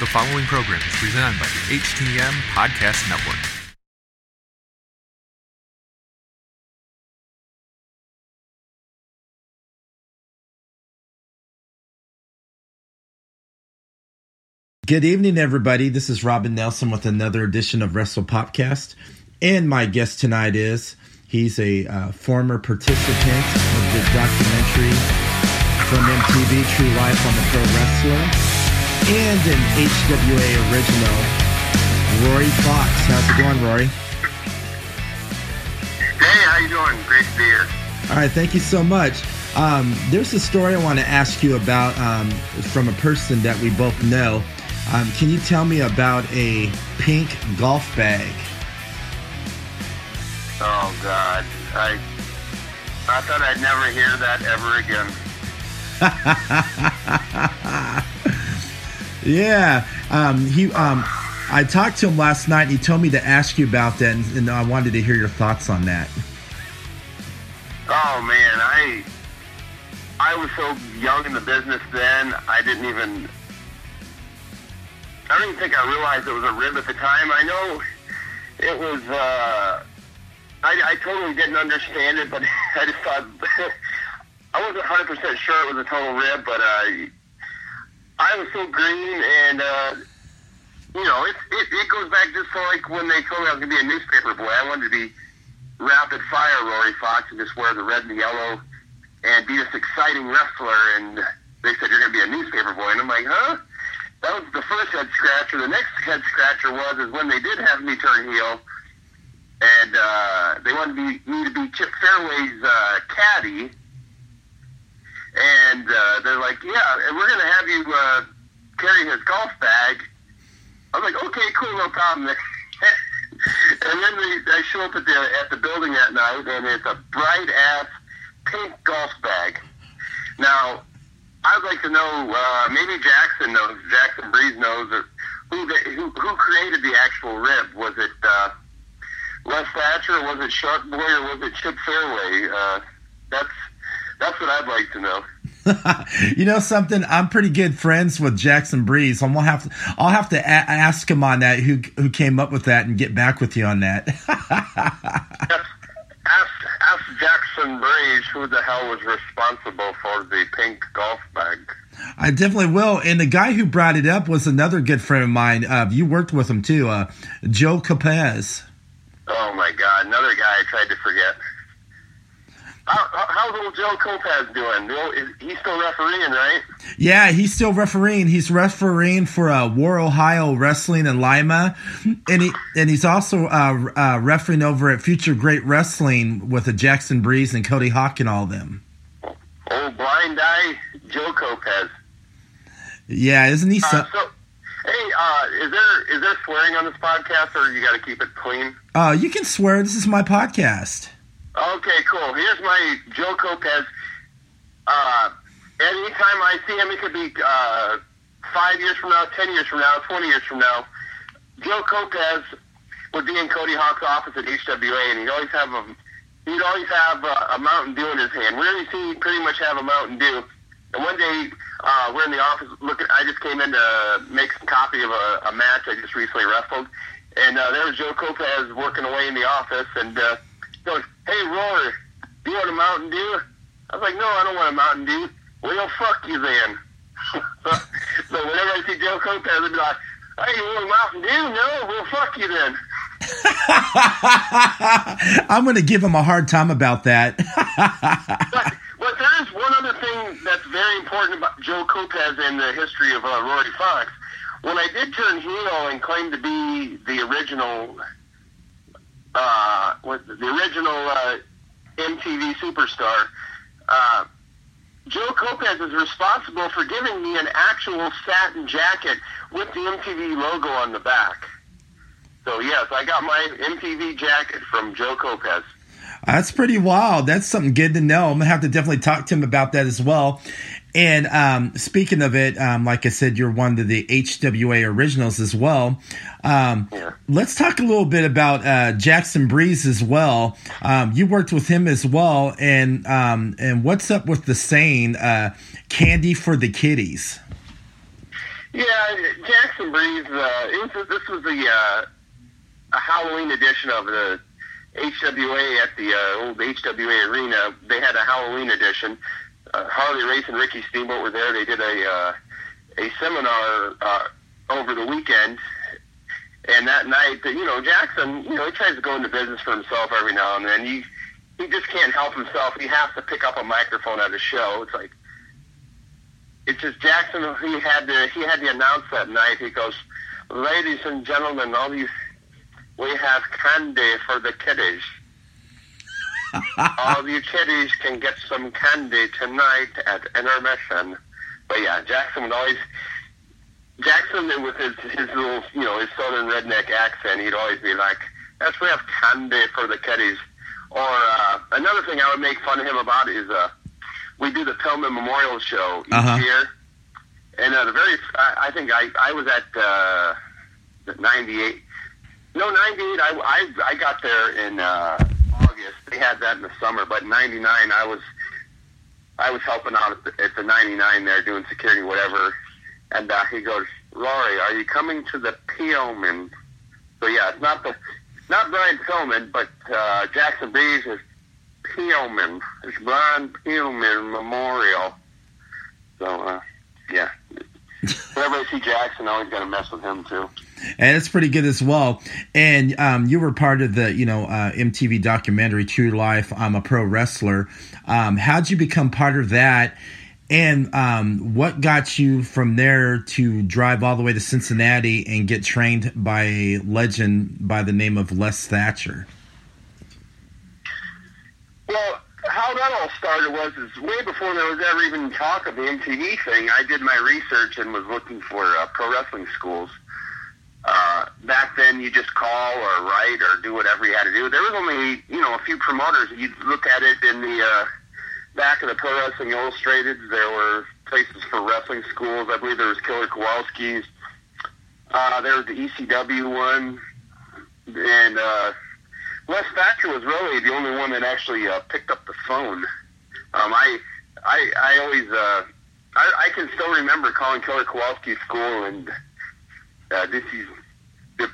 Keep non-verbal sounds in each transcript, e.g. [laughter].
The following program is presented by the HTM Podcast Network. Good evening, everybody. This is Robin Nelson with another edition of Wrestle Popcast. And my guest tonight is he's a uh, former participant of the documentary from MTV True Life on the Pro Wrestler and an HWA original, Rory Fox. How's it going, Rory? Hey, how you doing? Great to be here. All right, thank you so much. Um, there's a story I want to ask you about um, from a person that we both know. Um, can you tell me about a pink golf bag? Oh God, I I thought I'd never hear that ever again. [laughs] Yeah. Um, he. Um, I talked to him last night. and He told me to ask you about that, and, and I wanted to hear your thoughts on that. Oh man, I I was so young in the business then. I didn't even. I don't even think I realized it was a rib at the time. I know it was. Uh, I, I totally didn't understand it, but [laughs] I just thought [laughs] I wasn't 100 percent sure it was a total rib, but. Uh, I was so green, and uh, you know, it, it it goes back just to like when they told me I was gonna be a newspaper boy. I wanted to be rapid fire Rory Fox and just wear the red and the yellow and be this exciting wrestler. And they said you're gonna be a newspaper boy, and I'm like, huh? That was the first head scratcher. The next head scratcher was is when they did have me turn heel, and uh, they wanted me, me to be Chip Fairway's uh, caddy and uh, they're like, "Yeah, we're gonna have you uh, carry his golf bag." I was like, "Okay, cool, no problem." [laughs] and then we, I show up at the at the building that night, and it's a bright ass pink golf bag. Now, I'd like to know, uh, maybe Jackson knows, Jackson Breeze knows, or who, the, who who created the actual rib? Was it uh, Les Thatcher? Was it Shark Boy? Or was it Chip Fairway? Uh, that's that's what I'd like to know. [laughs] you know something? I'm pretty good friends with Jackson Breeze. I'm gonna have to. I'll have to a- ask him on that. Who who came up with that and get back with you on that. [laughs] ask, ask Jackson Breeze who the hell was responsible for the pink golf bag. I definitely will. And the guy who brought it up was another good friend of mine. Uh, you worked with him too, uh, Joe Capez. Oh my God, another guy I tried to forget. How, how's old Joe Kopaz doing? He's still refereeing, right? Yeah, he's still refereeing. He's refereeing for uh, War Ohio Wrestling in Lima, and he and he's also uh, uh, refereeing over at Future Great Wrestling with the Jackson Breeze and Cody Hawk and all them. Old blind eye Joe Kopaz. Yeah, isn't he? So, uh, so hey, uh, is there is there swearing on this podcast, or you got to keep it clean? Uh, you can swear. This is my podcast. Okay, cool. Here's my Joe Kopaz. Uh, anytime I see him, it could be uh, five years from now, ten years from now, twenty years from now. Joe Kopaz would be in Cody Hawk's office at HWA, and he'd always have a he'd always have a, a Mountain Dew in his hand. See, he'd pretty much have a Mountain Dew. And one day, uh, we're in the office looking. I just came in to make some copy of a, a match I just recently wrestled, and uh, there was Joe Kopaz working away in the office, and. Uh, goes, hey, Rory, do you want a Mountain Dew? I was like, no, I don't want a Mountain Dew. Well, fuck you then. [laughs] so, whenever I see Joe Kopaz, I'd be like, hey, you want a Mountain Dew? No, well, fuck you then. [laughs] I'm going to give him a hard time about that. [laughs] but, but there is one other thing that's very important about Joe Kopaz and the history of uh, Rory Fox. When I did turn heel and claim to be the original uh, the original uh, MTV superstar. Uh, Joe Kopaz is responsible for giving me an actual satin jacket with the MTV logo on the back. So yes, I got my MTV jacket from Joe Kopaz. That's pretty wild. That's something good to know. I'm gonna have to definitely talk to him about that as well. And um, speaking of it, um, like I said, you're one of the HWA originals as well. Um, yeah. Let's talk a little bit about uh, Jackson Breeze as well. Um, you worked with him as well, and um, and what's up with the saying uh, "candy for the kiddies"? Yeah, Jackson Breeze. Uh, it was, this was the uh, a Halloween edition of the HWA at the uh, old HWA arena. They had a Halloween edition. Uh, Harley Race and Ricky Steamboat were there. They did a uh, a seminar uh, over the weekend. And that night, you know, Jackson, you know, he tries to go into business for himself every now and then. He he just can't help himself. He has to pick up a microphone at a show. It's like it's just Jackson. He had to he had to announce that night. He goes, "Ladies and gentlemen, all you we have candy for the kiddies. All [laughs] you kiddies can get some candy tonight at intermission. But yeah, Jackson would always Jackson with his his little you know his southern redneck accent, he'd always be like, "Yes, we have candy for the kiddies." Or uh, another thing I would make fun of him about is uh, we do the Pillman Memorial Show each Uh-huh. year, and uh, the very I, I think I I was at uh, '98. No, '98. I, I I got there in uh, August. They had that in the summer, but '99 I was I was helping out at the, at the '99 there doing security, whatever. And uh, he goes, Laurie, are you coming to the Pillman? So yeah, it's not the not Brian Pillman, but uh, Jackson Breeze is Pillman. It's Brian Pillman Memorial. So uh, yeah. [laughs] Whenever I see Jackson, I always got to mess with him too. And it's pretty good as well. And um, you were part of the you know uh, MTV documentary True Life. I'm a pro wrestler. Um, how'd you become part of that? And um, what got you from there to drive all the way to Cincinnati and get trained by a legend by the name of Les Thatcher? Well, how that all started was is way before there was ever even talk of the MTV thing. I did my research and was looking for uh, pro wrestling schools. Uh, back then, you just call or write or do whatever you had to do. There was only you know a few promoters. You'd look at it in the uh, back of the Pro Wrestling Illustrated. There were places for wrestling schools. I believe there was Killer Kowalski's. Uh, there was the ECW one, and uh, Les Thatcher was really the only one that actually uh, picked up the phone. Um, I, I, I always, uh, I, I can still remember calling Killer Kowalski's school, and uh, this is the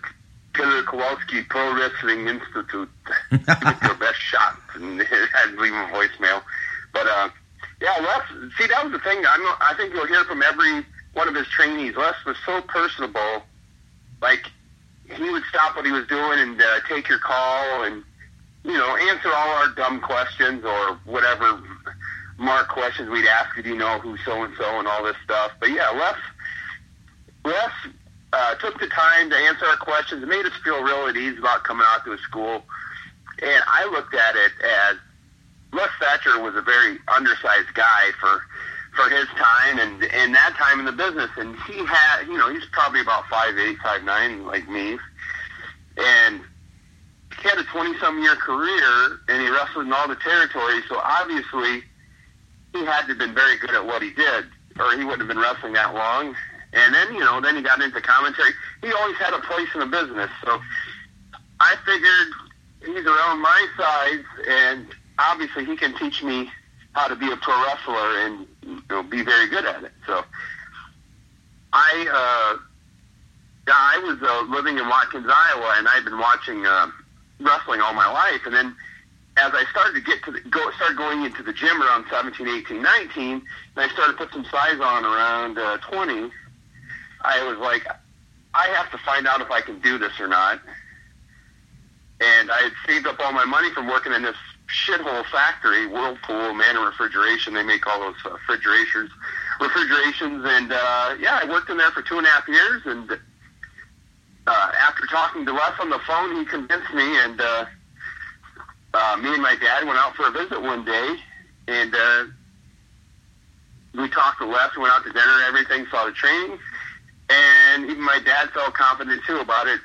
Killer Kowalski Pro Wrestling Institute. [laughs] Give it your best shot, and [laughs] I'd leave a voicemail. But uh, yeah, Les. See, that was the thing. I'm, I think you'll hear from every one of his trainees. Les was so personable. Like he would stop what he was doing and uh, take your call and you know answer all our dumb questions or whatever mark questions we'd ask. Do you know who so and so and all this stuff? But yeah, Les Les uh, took the time to answer our questions. Made us feel real at ease about coming out to a school. And I looked at it as Les Thatcher was a very undersized guy for for his time and and that time in the business. And he had, you know, he's probably about five eight, five nine, like me. And he had a twenty some year career, and he wrestled in all the territories. So obviously, he had to have been very good at what he did, or he wouldn't have been wrestling that long. And then, you know, then he got into commentary. He always had a place in the business. So I figured he's around my size, and obviously he can teach me how to be a pro wrestler and you know be very good at it. So I uh, I was uh, living in Watkins, Iowa, and I'd been watching uh, wrestling all my life. And then as I started to get to the, go start going into the gym around 17, 18, 19, and I started to put some size on around uh, 20, I was like, I have to find out if I can do this or not. And I had saved up all my money from working in this shithole factory, Whirlpool, Amana Refrigeration. They make all those uh, refrigerators, refrigerations, and uh, yeah, I worked in there for two and a half years. And uh, after talking to Les on the phone, he convinced me, and uh, uh, me and my dad went out for a visit one day, and uh, we talked to Les, went out to dinner, and everything, saw the training, and even my dad felt confident too about it.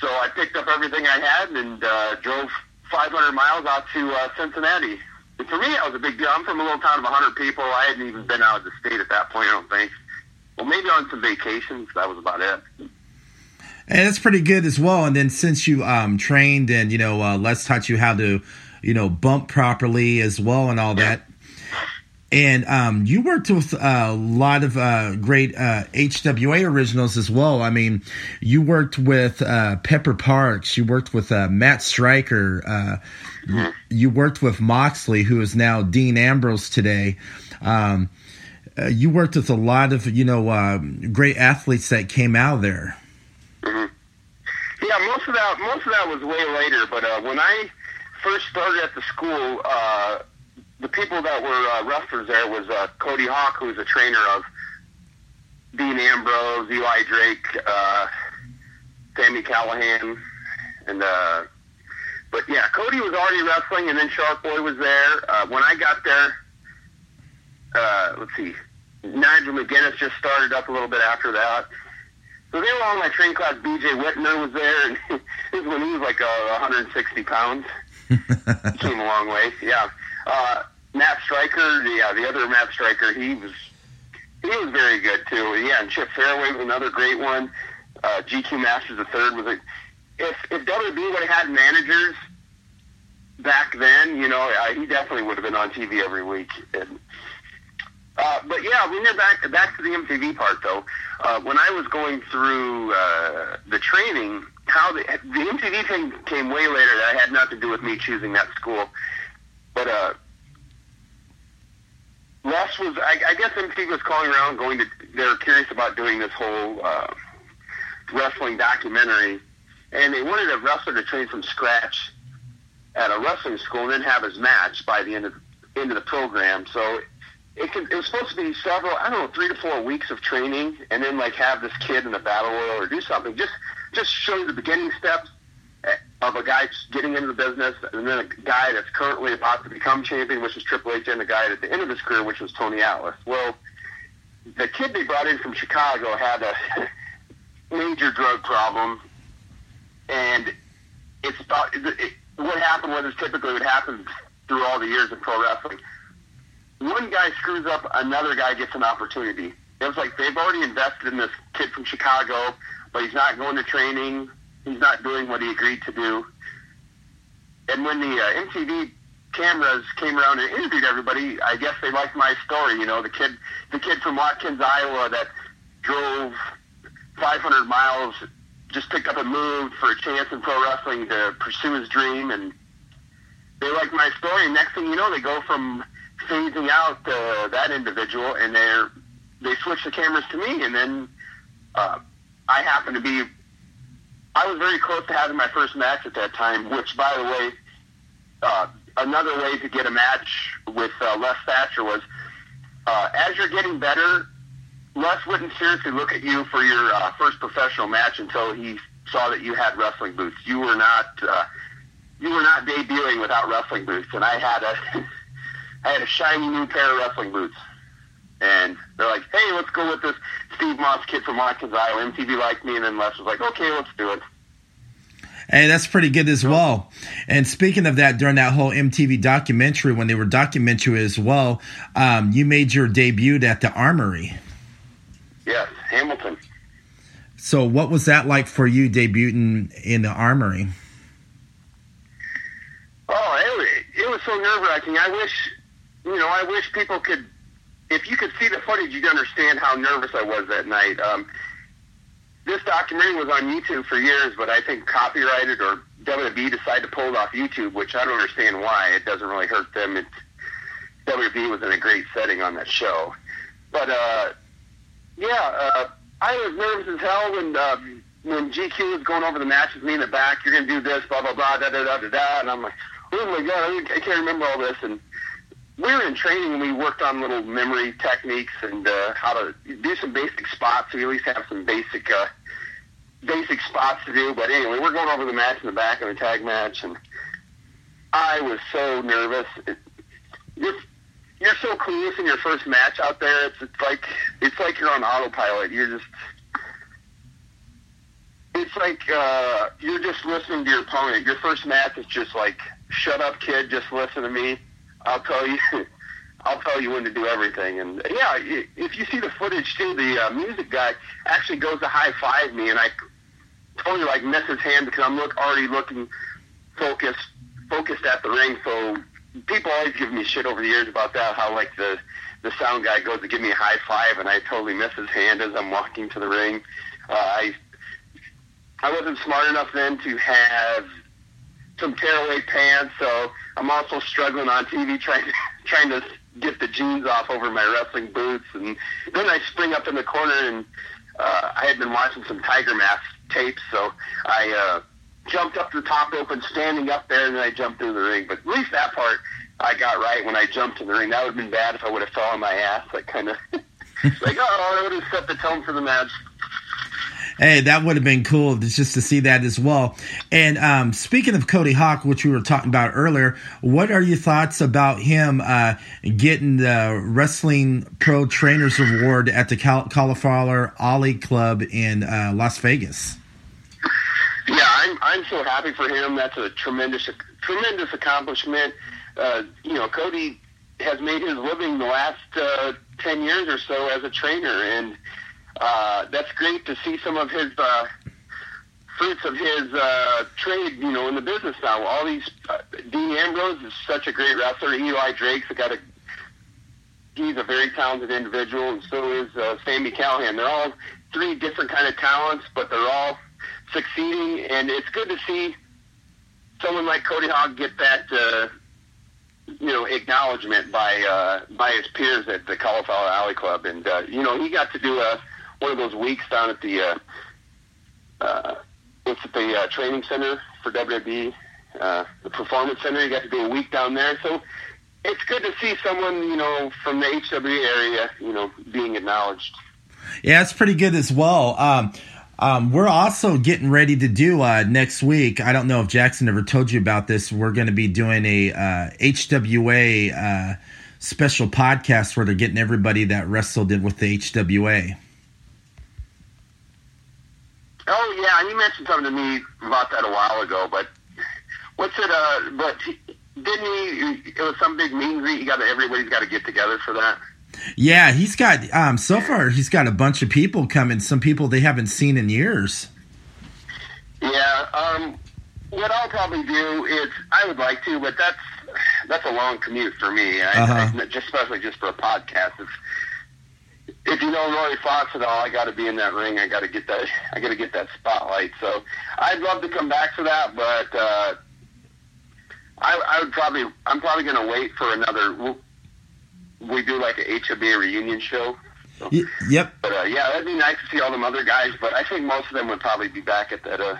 So I picked up everything I had and uh, drove 500 miles out to uh, Cincinnati. And for me, that was a big deal. I'm from a little town of 100 people. I hadn't even been out of the state at that point, I don't think. Well, maybe on some vacations. That was about it. And that's pretty good as well. And then since you um, trained and you know, uh, Les taught you how to, you know, bump properly as well and all that. And um, you worked with a lot of uh, great uh, HWA originals as well. I mean, you worked with uh, Pepper Parks, you worked with uh, Matt Striker, mm-hmm. you worked with Moxley, who is now Dean Ambrose today. Um, uh, you worked with a lot of you know uh, great athletes that came out there. Mm-hmm. Yeah, most of that most of that was way later. But uh, when I first started at the school, uh, the people that were uh, wrestlers there was uh, Cody Hawk, who was a trainer of Dean Ambrose, Eli Drake, uh, Sami Callihan, and uh, but yeah, Cody was already wrestling, and then Shark Boy was there. Uh, when I got there, uh, let's see, Nigel McGuinness just started up a little bit after that. So they were on my train class. B.J. Whitmer was there, and [laughs] this is when he was like uh, 160 pounds. [laughs] Came a long way, yeah. Uh, Matt Striker, yeah, the other Matt Striker, he was he was very good too. Yeah, and Chip Fairway was another great one. Uh, GQ Masters the third was a. If if WB would have had managers back then, you know, uh, he definitely would have been on TV every week. And uh, but yeah, we are back back to the MTV part though. Uh, when I was going through uh, the training, how the, the MTV thing came way later. That had nothing to do with me choosing that school, but uh, Les was. I, I guess MTV was calling around, going to. They were curious about doing this whole uh, wrestling documentary, and they wanted a wrestler to train from scratch at a wrestling school and then have his match by the end of end of the program. So it, can, it was supposed to be several, I don't know, three to four weeks of training, and then like have this kid in a battle royal or do something. Just just show you the beginning steps of a guy getting into the business, and then a guy that's currently about to become champion, which is Triple H, and a guy at the end of his career, which was Tony Atlas. Well, the kid they brought in from Chicago had a [laughs] major drug problem, and it's about it, it, what happened was typically what happens through all the years of pro wrestling one guy screws up, another guy gets an opportunity. It was like they've already invested in this kid from Chicago, but he's not going to training. He's not doing what he agreed to do. And when the uh, MTV cameras came around and interviewed everybody, I guess they liked my story. You know, the kid, the kid from Watkins, Iowa, that drove 500 miles, just picked up and moved for a chance in pro wrestling to pursue his dream, and they liked my story. And next thing you know, they go from phasing out uh, that individual, and they're they switch the cameras to me, and then uh, I happen to be. I was very close to having my first match at that time, which, by the way, uh, another way to get a match with uh, Les Thatcher was uh, as you're getting better, Les wouldn't seriously look at you for your uh, first professional match until he saw that you had wrestling boots. You were not uh, you were not debuting without wrestling boots, and I had a [laughs] I had a shiny new pair of wrestling boots. And they're like, hey, let's go with this Steve Moss kid from Watkins, Iowa. MTV liked me, and then Les was like, okay, let's do it. Hey, that's pretty good as well. And speaking of that, during that whole MTV documentary, when they were documenting you as well, um, you made your debut at the Armory. Yes, Hamilton. So, what was that like for you debuting in the Armory? Oh, it, it was so nerve wracking. I wish you know, I wish people could, if you could see the footage, you'd understand how nervous I was that night. Um, this documentary was on YouTube for years, but I think copyrighted or WWE decided to pull it off YouTube, which I don't understand why. It doesn't really hurt them. It, WWE was in a great setting on that show. But, uh, yeah, uh, I was nervous as hell when, uh, when GQ was going over the match with me in the back. You're going to do this, blah, blah, blah, da, da, da, da, da. And I'm like, oh my God, I can't remember all this. And, we were in training and we worked on little memory techniques and uh, how to do some basic spots. We at least have some basic uh, basic spots to do. But anyway, we're going over the match in the back of the tag match, and I was so nervous. It, you're you're so clueless in your first match out there. It's, it's like it's like you're on autopilot. You're just it's like uh, you're just listening to your opponent. Your first match is just like, shut up, kid, just listen to me I'll tell you. [laughs] I'll tell you when to do everything. And yeah, if you see the footage too, the uh, music guy actually goes to high five me, and I totally like miss his hand because I'm look already looking focused focused at the ring. So people always give me shit over the years about that. How like the the sound guy goes to give me a high five, and I totally miss his hand as I'm walking to the ring. Uh, I I wasn't smart enough then to have some tearaway pants, so I'm also struggling on TV trying to [laughs] trying to get the jeans off over my wrestling boots, and then I spring up in the corner, and uh, I had been watching some Tiger Mask tapes, so I uh, jumped up the top rope and standing up there, and then I jumped through the ring. But at least that part I got right when I jumped in the ring. That would have been bad if I would have fell on my ass, like kind of [laughs] like oh, I would have set the tone for the match. Hey, that would have been cool just to see that as well. And um, speaking of Cody Hawk, which we were talking about earlier, what are your thoughts about him uh, getting the Wrestling Pro Trainers Award at the Cal- Cauliflower Alley Club in uh, Las Vegas? Yeah, I'm I'm so happy for him. That's a tremendous tremendous accomplishment. Uh, you know, Cody has made his living the last uh, ten years or so as a trainer, and uh, that's great to see some of his uh, fruits of his uh, trade, you know, in the business now. All these, uh, Dean Ambrose is such a great wrestler. Eli Drake's got a, he's a very talented individual, and so is uh, Sami Callihan. They're all three different kind of talents, but they're all succeeding, and it's good to see someone like Cody Hawk get that, uh, you know, acknowledgement by uh, by his peers at the Cauliflower Alley Club, and uh, you know, he got to do a one of those weeks down at the uh, uh, what's it, the uh, training center for WWE, uh, the performance center. You got to do a week down there, so it's good to see someone you know from the HW area, you know, being acknowledged. Yeah, it's pretty good as well. Um, um, we're also getting ready to do uh, next week. I don't know if Jackson ever told you about this. We're going to be doing a uh, HWA uh, special podcast where they're getting everybody that wrestled in with the HWA. Oh yeah, you mentioned something to me about that a while ago. But what's it? Uh, but didn't he? It was some big meet and greet. You got everybody's got to get together for that. Yeah, he's got um so far he's got a bunch of people coming, some people they haven't seen in years. Yeah, um what I'll probably do is I would like to, but that's that's a long commute for me. I, Uh-huh. I, just especially just for a podcast. If, if you know Roy Fox at all, I got to be in that ring. I got to get that. [laughs] I got to get that spotlight. So I'd love to come back for that, but uh, I, I would probably. I'm probably going to wait for another. We do like a HBA reunion show. So, Y- yep. but uh, yeah, that'd be nice to see all them other guys. But I think most of them would probably be back at that. Uh,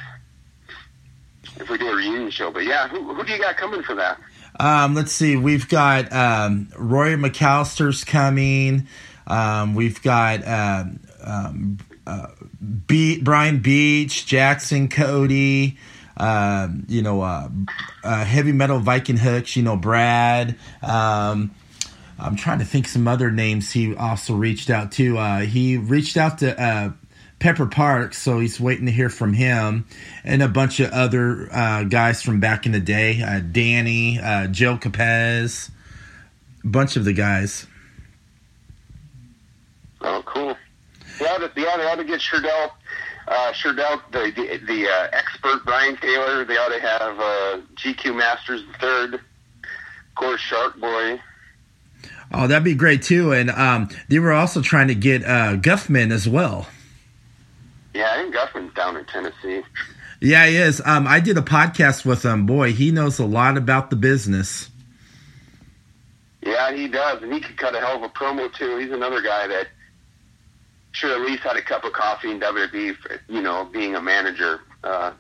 if we do a reunion show, but yeah, who, who do you got coming for that? Um, let's see. We've got um, Roy McAllister's coming. Um, we've got um, um, uh, Brian Beach, Jackson Cody. Um, you know, uh, uh, heavy metal Viking hooks. You know, Brad. Um, I'm trying to think some other names he also reached out to. Uh, he reached out to uh, Pepper Parks, so he's waiting to hear from him, and a bunch of other uh, guys from back in the day. Uh, Danny, uh, Joe Capez, bunch of the guys. Oh, cool. Yeah, the, yeah, they ought to get Sherdell, uh, Sherdell, the the, the uh, expert Brian Taylor. They ought to have uh, GQ Masters the third, of course, Shark Boy. Oh, that'd be great too. And um, they were also trying to get uh, Guffman as well. Yeah, I think Guffman's down in Tennessee. Yeah, he is. Um, I did a podcast with him. Boy, he knows a lot about the business. Yeah, he does, and he could cut a hell of a promo too. He's another guy that should at least had a cup of coffee in WWE. For, you know, being a manager, uh,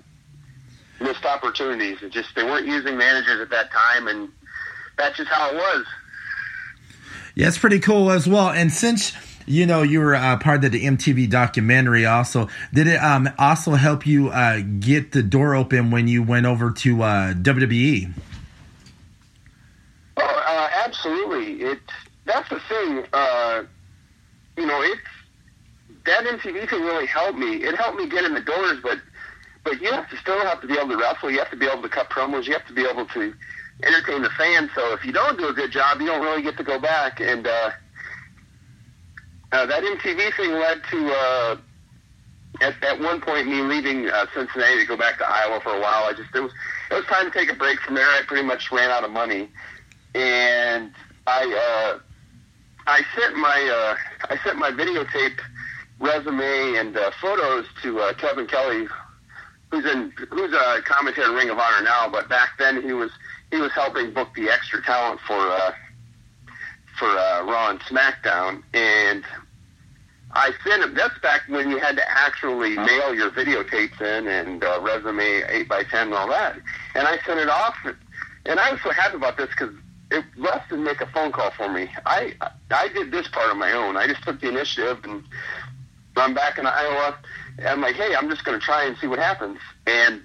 missed opportunities. It just they weren't using managers at that time, and that's just how it was. Yeah, it's pretty cool as well. And since you know you were uh, part of the MTV documentary, also did it um, also help you uh, get the door open when you went over to uh, WWE? Oh, uh, absolutely. It that's the thing. Uh, you know, it's that MTV thing really helped me. It helped me get in the doors, but but you have to still have to be able to wrestle. You have to be able to cut promos. You have to be able to entertain the fans. So if you don't do a good job, you don't really get to go back. And uh, uh, that MTV thing led to uh, at at one point me leaving uh, Cincinnati to go back to Iowa for a while. I just it was it was time to take a break from there. I pretty much ran out of money and I uh, I sent my uh, I sent my videotape resume and uh, photos to uh, Kevin Kelly, who's in who's a commentator in Ring of Honor now, but back then he was he was helping book the extra talent for uh, for uh, Raw and SmackDown, and I sent him. That's back when you had to actually mail your videotapes in and uh, resume eight by ten and all that. And I sent it off, and I was so happy about this because it Russ didn't make a phone call for me. I I did this part on my own. I just took the initiative, and I'm back in Iowa. I'm like, hey, I'm just going to try and see what happens. And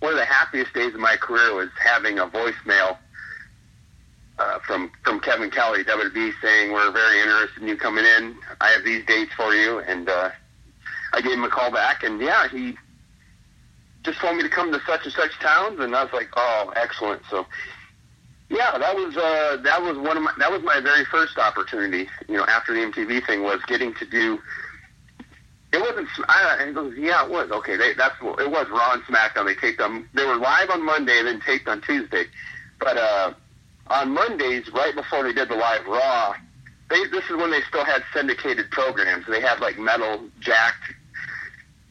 one of the happiest days of my career was having a voicemail uh, from from Kevin Kelly, WWE, saying we're very interested in you coming in. I have these dates for you, and uh, I gave him a call back, and yeah, he just told me to come to such and such towns, and I was like, oh, excellent. So yeah, that was uh, that was one of my that was my very first opportunity. You know, after the MTV thing was getting to do. It wasn't. I, and he goes, yeah, it was okay. They, that's it was Raw and SmackDown. They taped them. They were live on Monday and then taped on Tuesday. But uh, on Mondays, right before they did the live Raw, they this is when they still had syndicated programs. They had like Metal Jakked.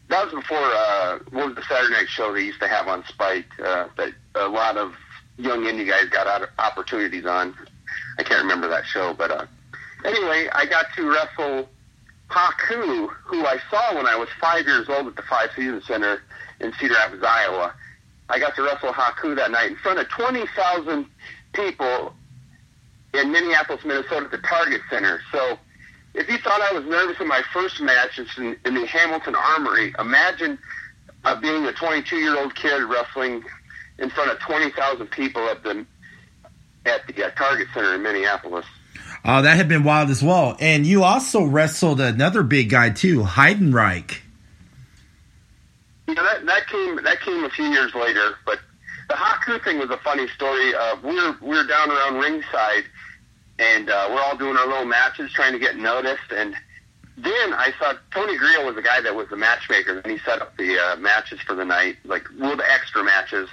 That was before uh, what was the Saturday night show they used to have on Spike uh, that a lot of young indie guys got out opportunities on. I can't remember that show, but uh, anyway, I got to wrestle Haku, who I saw when I was five years old at the Five Seasons Center in Cedar Rapids, Iowa. I got to wrestle Haku that night in front of 20,000 people in Minneapolis, Minnesota at the Target Center. So if you thought I was nervous in my first match in, in the Hamilton Armory, imagine uh, being a 22-year-old kid wrestling in front of 20,000 people at the at the uh, Target Center in Minneapolis. Oh, that had been wild as well. And you also wrestled another big guy too, Heidenreich. Yeah, that that came that came a few years later. But the Haku thing was a funny story. Uh, we were we were down around ringside, and uh, we're all doing our little matches, trying to get noticed. And then I saw Tony Grillo was the guy that was the matchmaker, and he set up the uh, matches for the night, like little extra matches.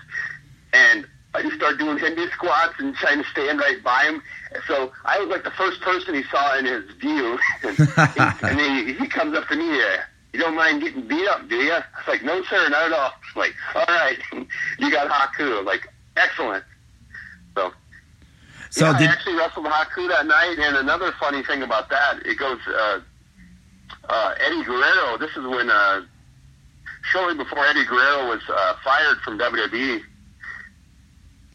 And I just started doing Hindu squats and trying to stand right by him. So I was like the first person he saw in his view. [laughs] and, he, and he, he comes up to me, uh, you don't mind getting beat up, do you? I was like, no, sir, not at all. [laughs] Like, all right, [laughs] you got Haku. Like, excellent. So, so yeah, did... I actually wrestled Haku that night. And another funny thing about that, it goes, uh, uh, Eddie Guerrero, this is when, uh, shortly before Eddie Guerrero was uh, fired from WWE,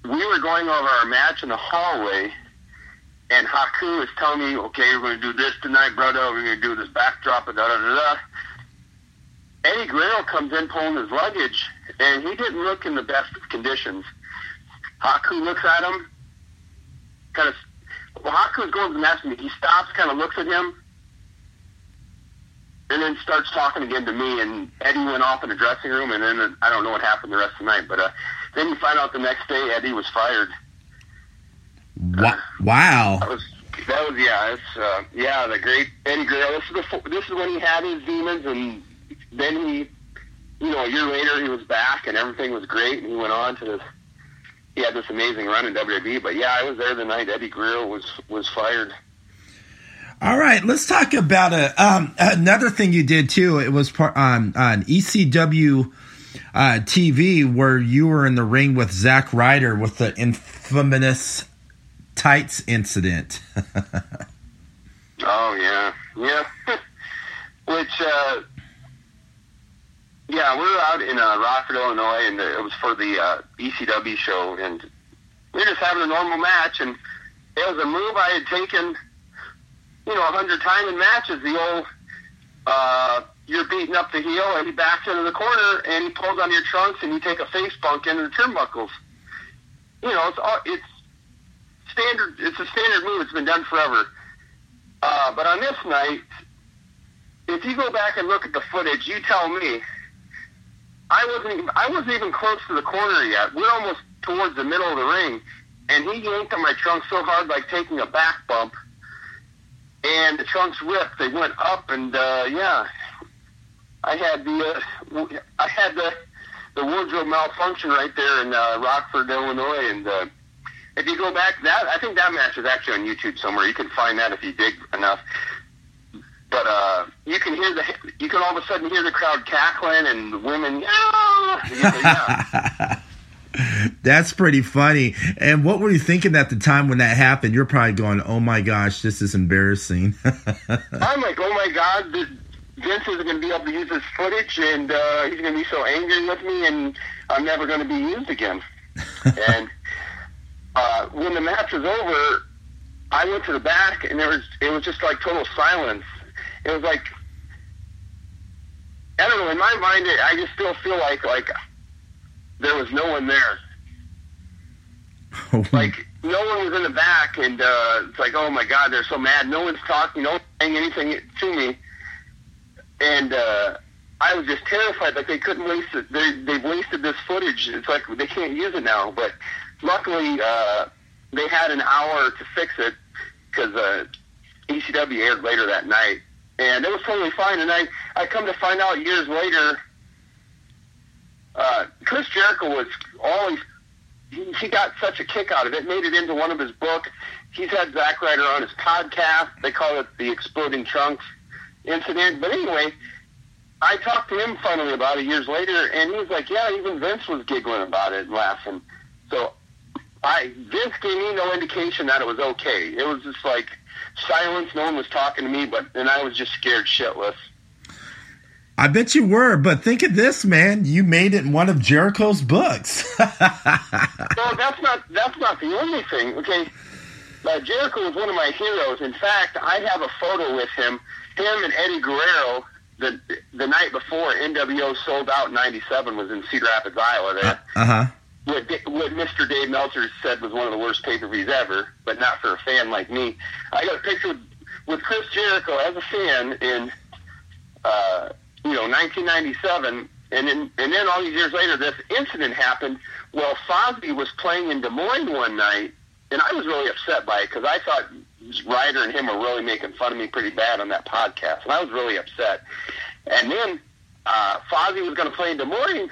we were going over our match in the hallway, and Haku is telling me, okay, we're going to do this tonight, brother. We're going to do this backdrop, and da da da da. Eddie Guerrero comes in pulling his luggage, and he didn't look in the best of conditions. Haku looks at him, kind of. Well, Haku's going to the match, and he stops, kind of looks at him, and then starts talking again to me. And Eddie went off in the dressing room, and then I don't know what happened the rest of the night, but uh, then you find out the next day Eddie was fired. Wow! wow. That was that was yeah, it's uh, yeah the great Eddie Guerrero. This is the this is when he had his demons, and then he, you know, a year later he was back and everything was great, and he went on to this. He had this amazing run in WWE, but yeah, I was there the night Eddie Guerrero was was fired. All right, let's talk about a um, another thing you did too. It was part on on ECW uh, TV where you were in the ring with Zack Ryder with the infamous tights incident. oh yeah, yeah. [laughs] Which, uh, yeah, we were out in uh, Rockford, Illinois, and it was for the uh, ECW show, and we were just having a normal match, and it was a move I had taken, you know, a hundred times in matches. The old uh, you're beating up the heel, and he backs into the corner, and he pulls on your trunks, and you take a face bunk into the turnbuckles. You know, it's it's standard. It's a standard move. It's been done forever. Uh, but on this night, if you go back and look at the footage, you tell me. I wasn't even, I wasn't even close to the corner yet. We're almost towards the middle of the ring, and he yanked on my trunk so hard, like taking a back bump, and the trunks ripped. They went up, and uh, yeah, I had the uh, I had the the wardrobe malfunction right there in uh, Rockford, Illinois, and uh, if you go back, that I think that match is actually on YouTube somewhere. You can find that if you dig enough. But uh, you can hear the you can all of a sudden hear the crowd cackling and the women. Yeah, yeah. [laughs] That's pretty funny. And what were you thinking at the time when that happened? You're probably going, "Oh my gosh, this is embarrassing." [laughs] I'm like, "Oh my god, this, Vince isn't going to be able to use this footage, and uh, he's going to be so angry with me, and I'm never going to be used again." [laughs] and uh, when the match was over, I went to the back, and there was it was just like total silence. It was like I don't know. In my mind, I just still feel like like there was no one there. [laughs] like no one was in the back, and uh, it's like, oh my god, they're so mad. No one's talking, no one's saying anything to me, and uh, I was just terrified. Like they couldn't waste it. They they've wasted this footage. It's like they can't use it now. But luckily, uh, they had an hour to fix it because uh, ECW aired later that night, and it was totally fine. And I I come to find out years later uh, Chris Jericho was always he, he got such a kick out of it, made it into one of his books. He's had Zack Ryder on his podcast. They call it the Exploding Trunks incident. But anyway, I talked to him finally about it years later, and he was like, "Yeah, even Vince was giggling about it and laughing." So, I Vince gave me no indication that it was okay. It was just like silence. No one was talking to me, but and I was just scared shitless. I bet you were, but think of this, man. You made it in one of Jericho's books. [laughs] well, that's not that's not the only thing. Okay, uh, Jericho was one of my heroes. In fact, I have a photo with him, him and Eddie Guerrero. The the night before NWO Souled Out '97 was in Cedar Rapids, Iowa. That uh huh. What, what Mr. Dave Meltzer said was one of the worst pay per views ever, but not for a fan like me. I got a picture with, with Chris Jericho as a fan in. Uh, you know, 1997, and then and then all these years later, this incident happened. Well, Fozzy was playing in Des Moines one night, and I was really upset by it because I thought Ryder and him were really making fun of me pretty bad on that podcast, and I was really upset. And then uh, Fozzy was going to play in Des Moines.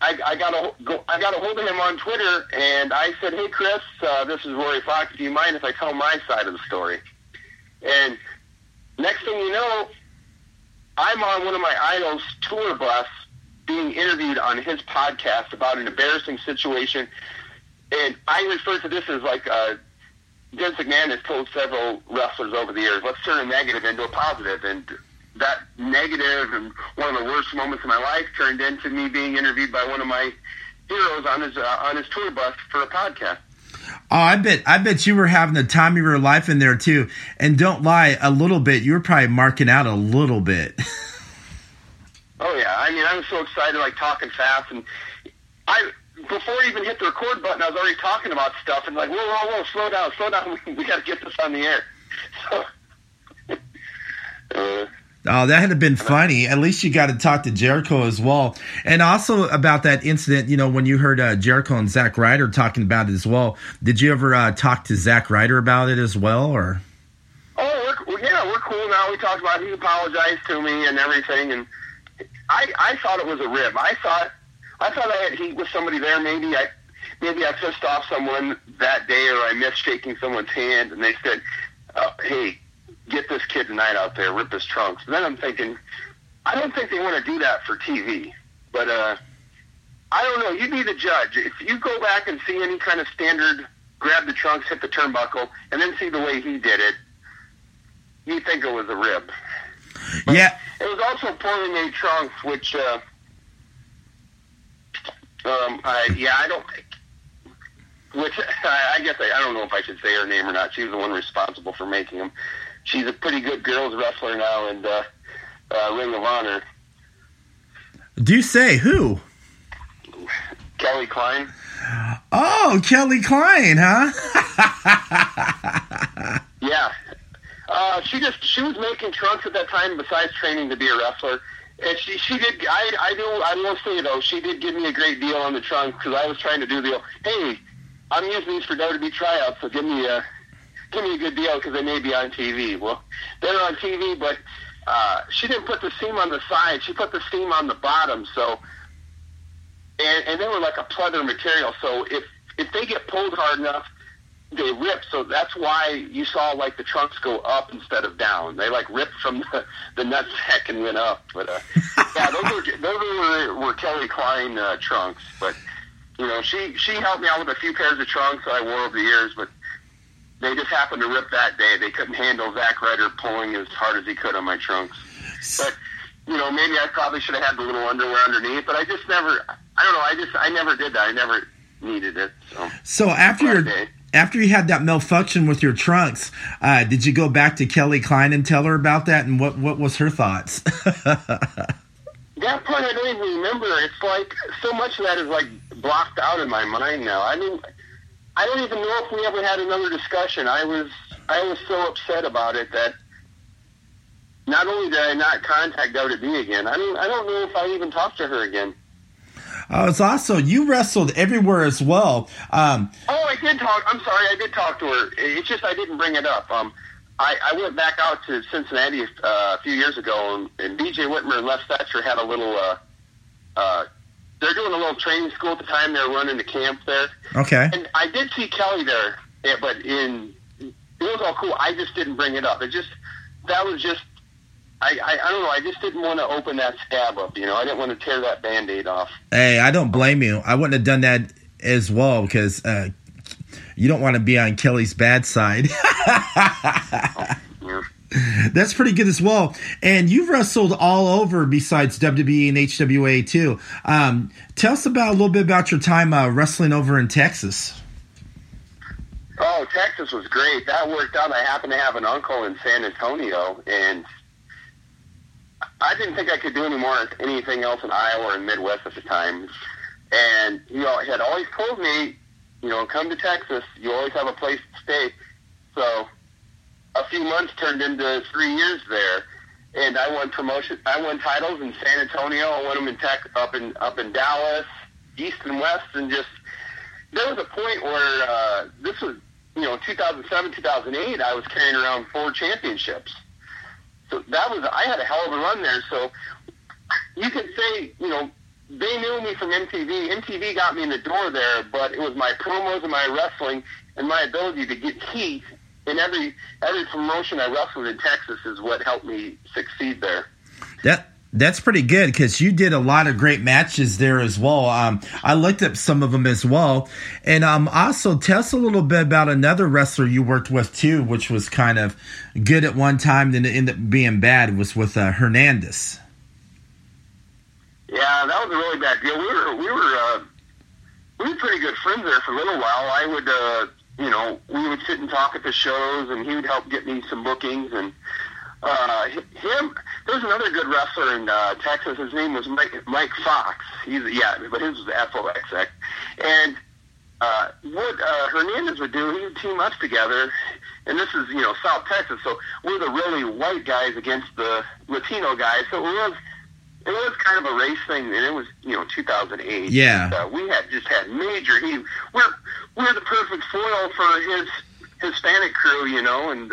I, I got a go, I got a hold of him on Twitter, and I said, "Hey, Chris, uh, this is Rory Fox. Do you mind if I tell my side of the story?" And next thing you know, I'm on one of my idols' tour bus being interviewed on his podcast about an embarrassing situation. And I refer to this as like uh, Vince McMahon has told several wrestlers over the years, let's turn a negative into a positive. And that negative and one of the worst moments of my life turned into me being interviewed by one of my heroes on his uh, on his tour bus for a podcast. Oh, I bet I bet you were having the time of your life in there too. And don't lie, a little bit. You were probably marking out a little bit. [laughs] oh yeah, I mean, I was so excited, like talking fast, and I before I even hit the record button, I was already talking about stuff, and like, whoa, whoa, whoa, slow down, slow down. [laughs] We we got to get this on the air. So. [laughs] uh, Oh, that had been funny. At least you got to talk to Jericho as well. And also about that incident, you know, when you heard uh, Jericho and Zack Ryder talking about it as well, did you ever uh, talk to Zack Ryder about it as well, or? Oh, we're, yeah, we're cool now. We talked about it. he apologized to me and everything, and I I thought it was a rib. I thought I thought I had heat with somebody there. Maybe I maybe I pissed off someone that day, or I missed shaking someone's hand, and they said, uh, "Hey, get this kid tonight out there, rip his trunks. And then I'm thinking, I don't think they want to do that for TV. But uh, I don't know. You be the judge. If you go back and see any kind of standard grab the trunks, hit the turnbuckle, and then see the way he did it, you think it was a rib. But yeah. It was also pulling made trunks, which, uh, um, I, yeah, I don't. Which I, I guess I, I don't know if I should say her name or not. She was the one responsible for making them she's a pretty good girls wrestler now in uh, uh, Ring of Honor. Do you say who? Kelly Klein. Oh, Kelly Klein, huh? [laughs] yeah. Uh, she just she was making trunks at that time. Besides training to be a wrestler, and she she did. I I do I will say though she did give me a great deal on the trunks because I was trying to do the hey I'm using these for WWE tryouts, so give me a give me a good deal because they may be on TV. Well, they're on TV, but uh, she didn't put the seam on the side. She put the seam on the bottom. So, and, and they were like a pleather material. So if if they get pulled hard enough, they rip. So that's why you saw like the trunks go up instead of down. They like ripped from the, the nutsack and went up. But uh, [laughs] yeah, those were those were, were Kelly Klein uh, trunks. But you know, she she helped me out with a few pairs of trunks I wore over the years, but they just happened to rip that day. They couldn't handle Zack Ryder pulling as hard as he could on my trunks. But you know, maybe I probably should have had the little underwear underneath, but I just never. I don't know. I just I never did that. I never needed it. So, so after your day. After you had that malfunction with your trunks, uh, did you go back to Kelly Klein and tell her about that? And what what was her thoughts? [laughs] that part I don't even remember. It's like so much of that is like blocked out in my mind now. I mean, I don't even know if we ever had another discussion. I was I was so upset about it that not only did I not contact WWE again, I mean I don't know if I even talked to her again. Oh, it's also you wrestled everywhere as well. Um, Oh, I did talk. I'm sorry, I did talk to her. It's just I didn't bring it up. Um, I, I went back out to Cincinnati uh, a few years ago, and, and B.J. Whitmer and Les Thatcher had a little. Uh, uh, they're doing a little training school at the time. They're running the camp there, okay. and I did see Kelly there, yeah, but in it was all cool. I just didn't bring it up. It just that was just. I, I, I don't know. I just didn't want to open that scab up. You know, I didn't want to tear that band-aid off. Hey, I don't blame you. I wouldn't have done that as well because uh, you don't want to be on Kelly's bad side. Yeah. [laughs] That's pretty good as well. And you've wrestled all over besides WWE and HWA too. Um, tell us about a little bit about your time uh, wrestling over in Texas. Oh, Texas was great. That worked out. I happened to have an uncle in San Antonio, and I didn't think I could do any more anything else in Iowa or in Midwest at the time. And he had always told me, you know, come to Texas. You always have a place to stay. So a few months turned into three years there, and I won promotion. I won titles in San Antonio. I won them in tech up in up in Dallas, East and West, and just there was a point where uh, this was you know 2007 2008. I was carrying around four championships. So that was I had a hell of a run there. So you could say you know they knew me from MTV. MTV got me in the door there, but it was my promos and my wrestling and my ability to get heat in every every promotion I wrestled in Texas is what helped me succeed there. That that's pretty good because you did a lot of great matches there as well. Um, I looked up some of them as well, and um, also tell us a little bit about another wrestler you worked with too, which was kind of good at one time, then ended up being bad. Was with uh, Hernandez. Yeah, that was a really bad deal. We were we were uh, we were pretty good friends there for a little while. I would uh, you know we would sit and talk at the shows, and he would help get me some bookings. And uh, him, there's another good wrestler in uh, Texas. His name was Mike, Mike Fox. He's yeah, but his was F O X X. And uh, what uh, Hernandez would do, he would team us together. And this is you know South Texas, so we're the really white guys against the Latino guys. So it was it was kind of a race thing, and it was you know 2008. Yeah. And, uh, we had just had major. He we're we're the perfect foil for his Hispanic crew, you know, and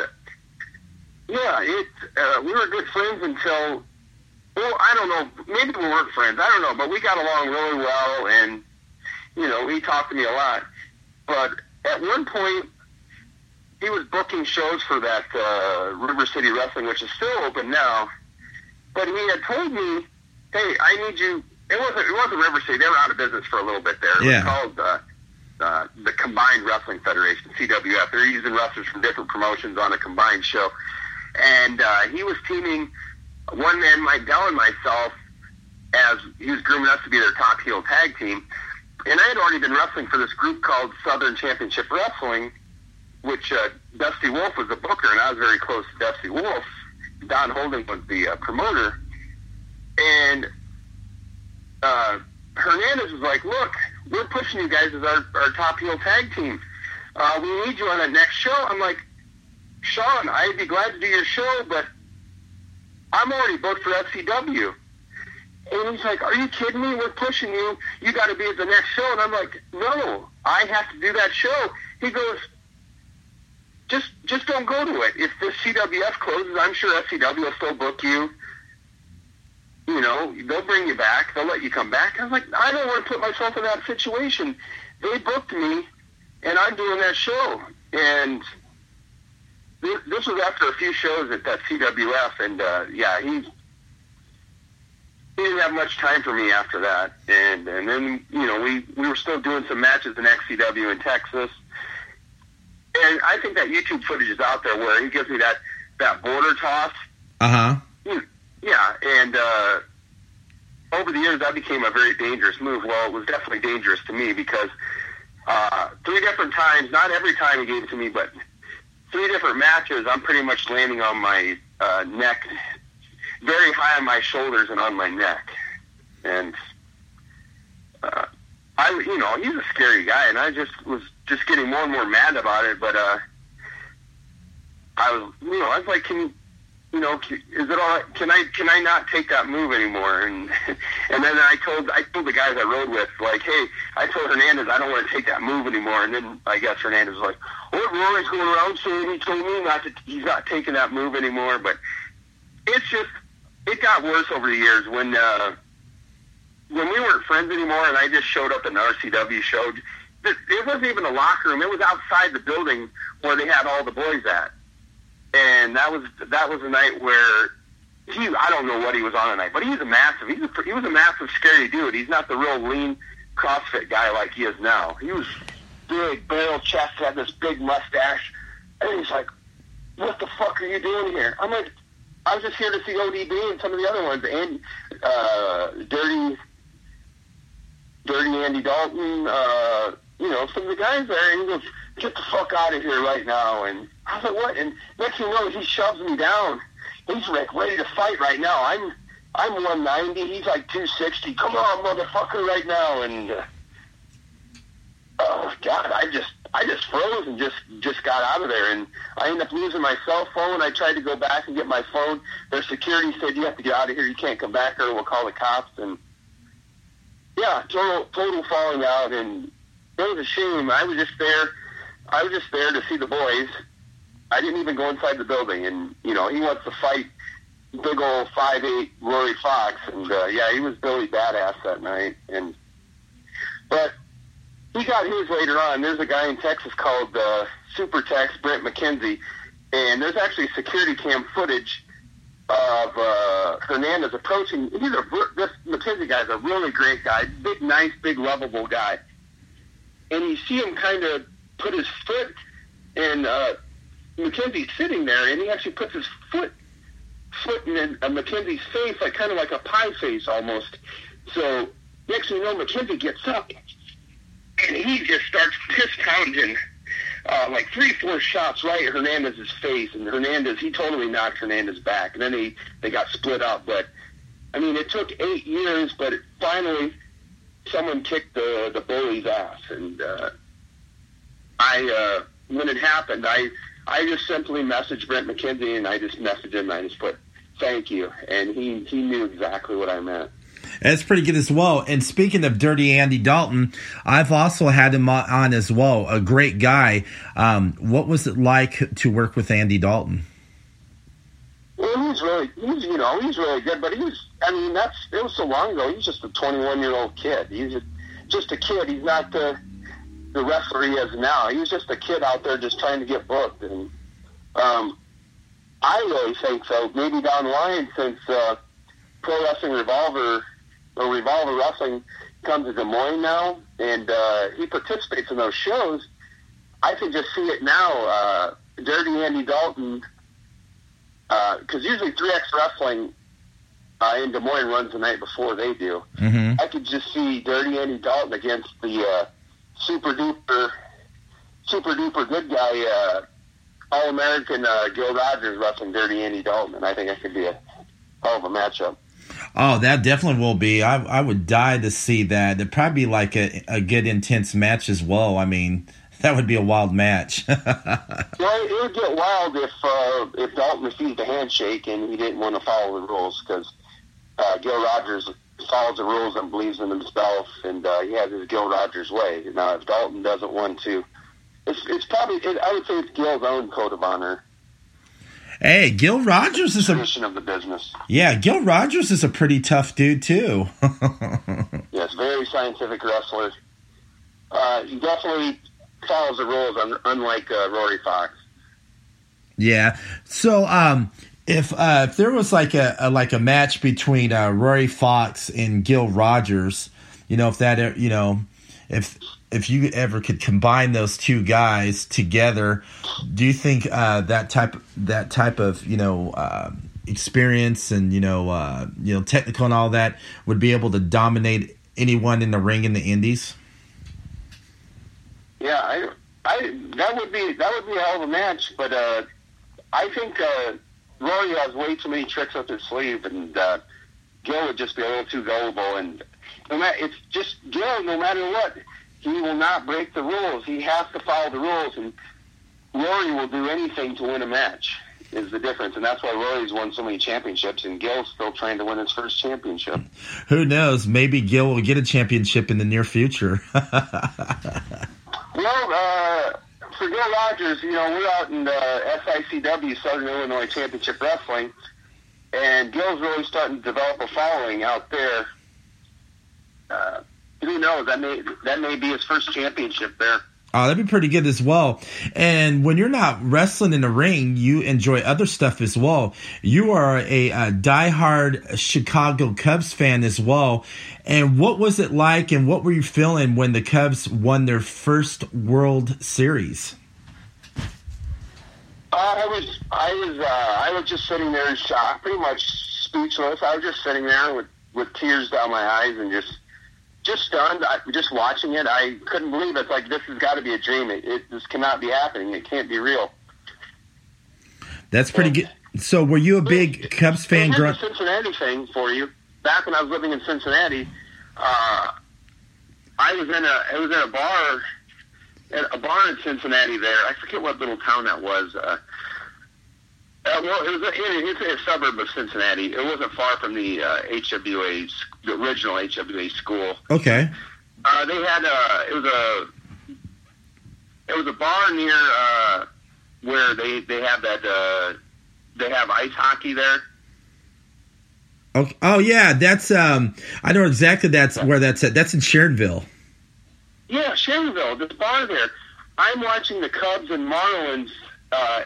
yeah, it uh, we were good friends until well, I don't know, maybe we weren't friends, I don't know, but we got along really well, and you know, he talked to me a lot. But at one point, he was booking shows for that uh, River City Wrestling, which is still open now. But he had told me hey, I need you. It wasn't. It wasn't River City. They were out of business for a little bit there. It Yeah. was called uh, uh, the Combined Wrestling Federation (CWF). They're using wrestlers from different promotions on a combined show, and uh, he was teaming one man, Mike Dell, and myself as he was grooming us to be their top heel tag team. And I had already been wrestling for this group called Southern Championship Wrestling, which uh, Dusty Wolf was the booker, and I was very close to Dusty Wolf. Don Holding was the uh, promoter, and uh, Hernandez was like, "Look, we're pushing you guys as our, our top heel tag team. Uh, we need you on that next show." I'm like, "Sean, I'd be glad to do your show, but I'm already booked for FCW." And he's like, "Are you kidding me? We're pushing you. You got to be at the next show." And I'm like, "No, I have to do that show." He goes, "Just, just don't go to it. If the CWF closes, I'm sure FCW will still book you." you know, they'll bring you back. They'll let you come back. I was like, I don't want to put myself in that situation. They booked me, and I'm doing that show. And this, this was after a few shows at that CWF, and uh, yeah, he he didn't have much time for me after that. And and then you know we we were still doing some matches in XCW in Texas. And I think that YouTube footage is out there where he gives me that that border toss. Uh huh. Yeah, and uh, over the years that became a very dangerous move. Well, it was definitely dangerous to me because uh, three different times, not every time he gave it to me, but three different matches, I'm pretty much landing on my uh, neck, very high on my shoulders and on my neck, and uh, I, you know, he's a scary guy, and I just was just getting more and more mad about it. But uh, I was, you know, I was like, can you know, is it all? Can I can I not take that move anymore? And [laughs] and then I told I told the guys I rode with like, hey, I told Hernandez I don't want to take that move anymore. And then I guess Hernandez was like, what Rory's going around saying he told me not to, he's not taking that move anymore. But it's just it got worse over the years when uh, when we weren't friends anymore, and I just showed up at an RCW show. It wasn't even a locker room; it was outside the building where they had all the boys at and that was that was a night where he I don't know what he was on tonight, but he's a massive he's a, he was a massive scary dude. He's not the real lean CrossFit guy like he is now. He was big, barrel chest, had this big mustache, and he's like, "What the fuck are you doing here?" I'm like, "I was just here to see ODB and some of the other ones, and uh, Dirty, Dirty Andy Dalton, uh, you know, some of the guys there." And he goes get the fuck out of here right now. And I was like, what? And next thing you know, he shoves me down. He's like ready to fight right now. I'm I'm 190. He's like 260. Come on, motherfucker, right now. And uh, oh god, I just I just froze and just just got out of there. And I ended up losing my cell phone. I tried to go back and get my phone. Their security said you have to get out of here. You can't come back, or we'll call the cops. And yeah, total total falling out. And it was a shame. I was just there I was just there to see the boys. I didn't even go inside the building, and you know he wants to fight big old five eight Rory Fox, and uh, yeah, he was Billy Badass that night. And but he got his later on. There's a guy in Texas called uh, Super Tex Brent McKenzie, and there's actually security cam footage of uh, Hernandez approaching. He's a this McKenzie guy's a really great guy, big, nice, big, lovable guy, and you see him kind of put his foot in uh, McKenzie's sitting there, and he actually puts his foot foot in uh, McKenzie's face, like kind of like a pie face almost. So next thing you know, McKenzie gets up, and he just starts piss pounding. Uh, like three, four shots right at Hernandez's face, and Hernandez he totally knocked Hernandez back, and then they they got split up. But I mean, it took eight years, but it, finally someone kicked the the bully's ass, and uh, I uh, when it happened, I I just simply messaged Brent McKenzie and I just messaged him. And I just put thank you, and he he knew exactly what I meant. That's pretty good as well. And speaking of Dirty Andy Dalton, I've also had him on as well. A great guy. Um, what was it like to work with Andy Dalton? Well, he's really, he's you know, he's really good. But he was, I mean, that's it was so long ago. He's just a 21 year old kid. He's just a kid. He's not the the wrestler he is now. He was just a kid out there just trying to get booked, and um, I really think so. Maybe down the line, since uh, Pro Wrestling Revolver or Revolver Wrestling comes to Des Moines now, and uh, he participates in those shows, I can just see it now. Uh, Dirty Andy Dalton, because uh, usually 3X Wrestling uh, in Des Moines runs the night before they do. Mm-hmm. I could just see Dirty Andy Dalton against the uh, super duper, super duper good guy, uh, All American uh, Gil Rogers wrestling Dirty Andy Dalton, and I think that could be a hell of a matchup. Oh, that definitely will be. I I would die to see that. It'd probably be like a, a good intense match as well. I mean, [laughs] that would be a wild match. [laughs] well, it would get wild if uh, if Dalton refused a handshake and he didn't want to follow the rules because uh, Gil Rogers follows the rules and believes in himself, and uh, he has his Gil Rogers way. Now, if Dalton doesn't want to, it's, it's probably it, I would say it's Gil's own code of honor. Hey, Gil Rogers is a tradition of the business. yeah. Gil Rogers is a pretty tough dude too. [laughs] Yes, very scientific wrestler. Uh, he definitely follows the rules, unlike uh, Rory Fox. yeah. So, um, if uh, if there was like a, a like a match between uh, Rory Fox and Gil Rogers, you know, if that uh, you know, if if you ever could combine those two guys together, do you think uh, that type that type of you know uh, experience and you know uh, you know technical and all that would be able to dominate anyone in the ring in the Indies? Yeah, I, I that would be that would be a hell of a match, but uh, I think uh, Rory has way too many tricks up his sleeve, and uh, Gil would just be a little too gullible. And no matter, it's just Gil. No matter what, he will not break the rules. He has to follow the rules, and Rory will do anything to win a match. Is the difference, and that's why Rory's won so many championships, and Gil's still trying to win his first championship. Who knows? Maybe Gil will get a championship in the near future. [laughs] Well, uh, for Gil Rogers, you know, we're out in uh, SICW, Southern Illinois Championship Wrestling, and Gil's really starting to develop a following out there. Uh, who knows? That may that may be his first championship there. Oh, that'd be pretty good as well. And when you're not wrestling in the ring, you enjoy other stuff as well. You are a, a diehard Chicago Cubs fan as well. And what was it like, and what were you feeling when the Cubs won their first World Series? Uh, I was I was uh, I was just sitting there in shock, pretty much speechless. I was just sitting there with with tears down my eyes and just just stunned. I, just watching it, I couldn't believe it. It's like this has got to be a dream. It, it this cannot be happening. It can't be real. That's pretty good. So, were you a big Cubs fan? Growing? Cincinnati thing for you. Back when I was living in Cincinnati, uh, I was in a it was in a bar, at a bar in Cincinnati. There, I forget what little town that was. Uh, uh, well, it was a, it, it's a suburb of Cincinnati. It wasn't far from the uh, HWA, the original HWA school. Okay. Uh, they had a it was a it was a bar near uh, where they they have that uh, they have ice hockey there. Okay. Oh yeah, that's um. I know exactly that's where that's at. That's in Sharonville. Yeah, Sharonville, this bar there. I'm watching the Cubs and Marlins uh,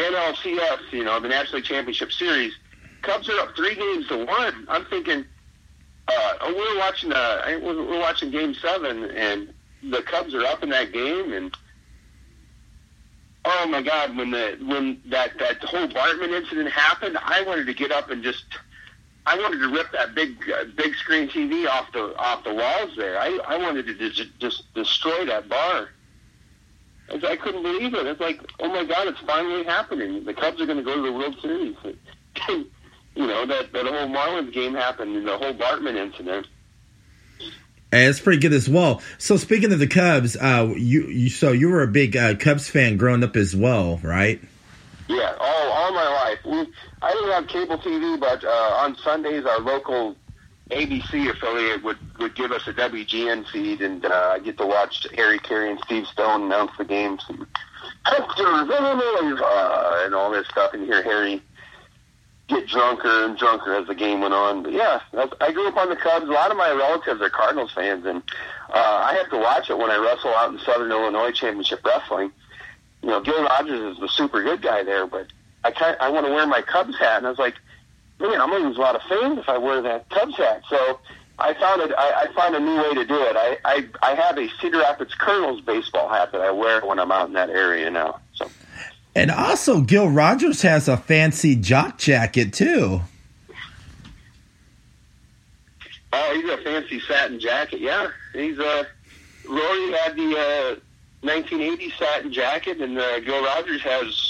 NLCS, you know, the National Championship Series. Cubs are up three games to one. I'm thinking, uh, oh, we're watching. Uh, we're we're watching Game Seven, and the Cubs are up in that game, and oh my God, when the when that that whole Bartman incident happened, I wanted to get up and just. I wanted to rip that big, uh, big screen TV off the off the walls there. I, I wanted to just, just destroy that bar. I, couldn't believe it. It's like, oh my God, it's finally happening. The Cubs are going to go to the World Series. [laughs] you know that that whole Marlins game happened, and the whole Bartman incident. And it's pretty good as well. So speaking of the Cubs, uh, you you so you were a big uh, Cubs fan growing up as well, right? Yeah, all all my life. We, I didn't have cable TV, but uh, on Sundays our local ABC affiliate would would give us a WGN feed, and uh, I get to watch Harry Caray and Steve Stone announce the games, and, uh, and all this stuff, and hear Harry get drunker and drunker as the game went on. But yeah, I grew up on the Cubs. A lot of my relatives are Cardinals fans, and uh, I have to watch it when I wrestle out in Southern Illinois Championship Wrestling you know, Gil Rogers is the super good guy there, but I kind I want to wear my Cubs hat, and I was like, man, I'm gonna lose a lot of fans if I wear that Cubs hat. So I found it. I, I found a new way to do it. I, I I have a Cedar Rapids Kernels baseball hat that I wear when I'm out in that area now. So And also, Gil Rogers has a fancy jock jacket too. oh, he's a fancy satin jacket. Yeah, he's uh Rory had the uh, 1980 satin jacket, and uh, Gil Rogers has.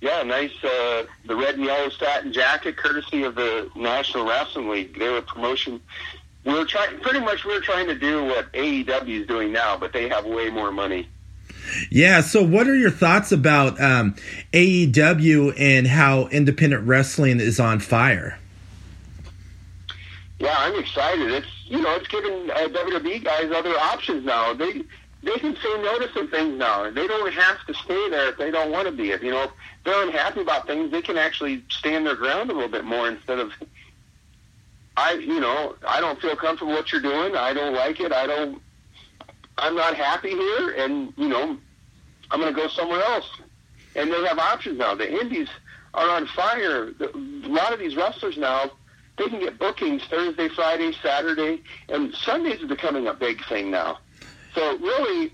Yeah, nice. Uh, the red and yellow satin jacket, courtesy of the National Wrestling League. They were promotion. We were trying, pretty much, we were trying to do what AEW is doing now, but they have way more money. Yeah. So, what are your thoughts about um, AEW and how independent wrestling is on fire? Yeah, I'm excited. It's you know, it's giving uh, WWE guys other options now. They they can say no to some things now. They don't have to stay there if they don't want to be. If you know if they're unhappy about things, they can actually stand their ground a little bit more instead of I you know I don't feel comfortable what you're doing. I don't like it. I don't. I'm not happy here, and you know I'm going to go somewhere else. And they have options now. The Indies are on fire. A lot of these wrestlers now they can get bookings Thursday, Friday, Saturday, and Sundays are becoming a big thing now. So really,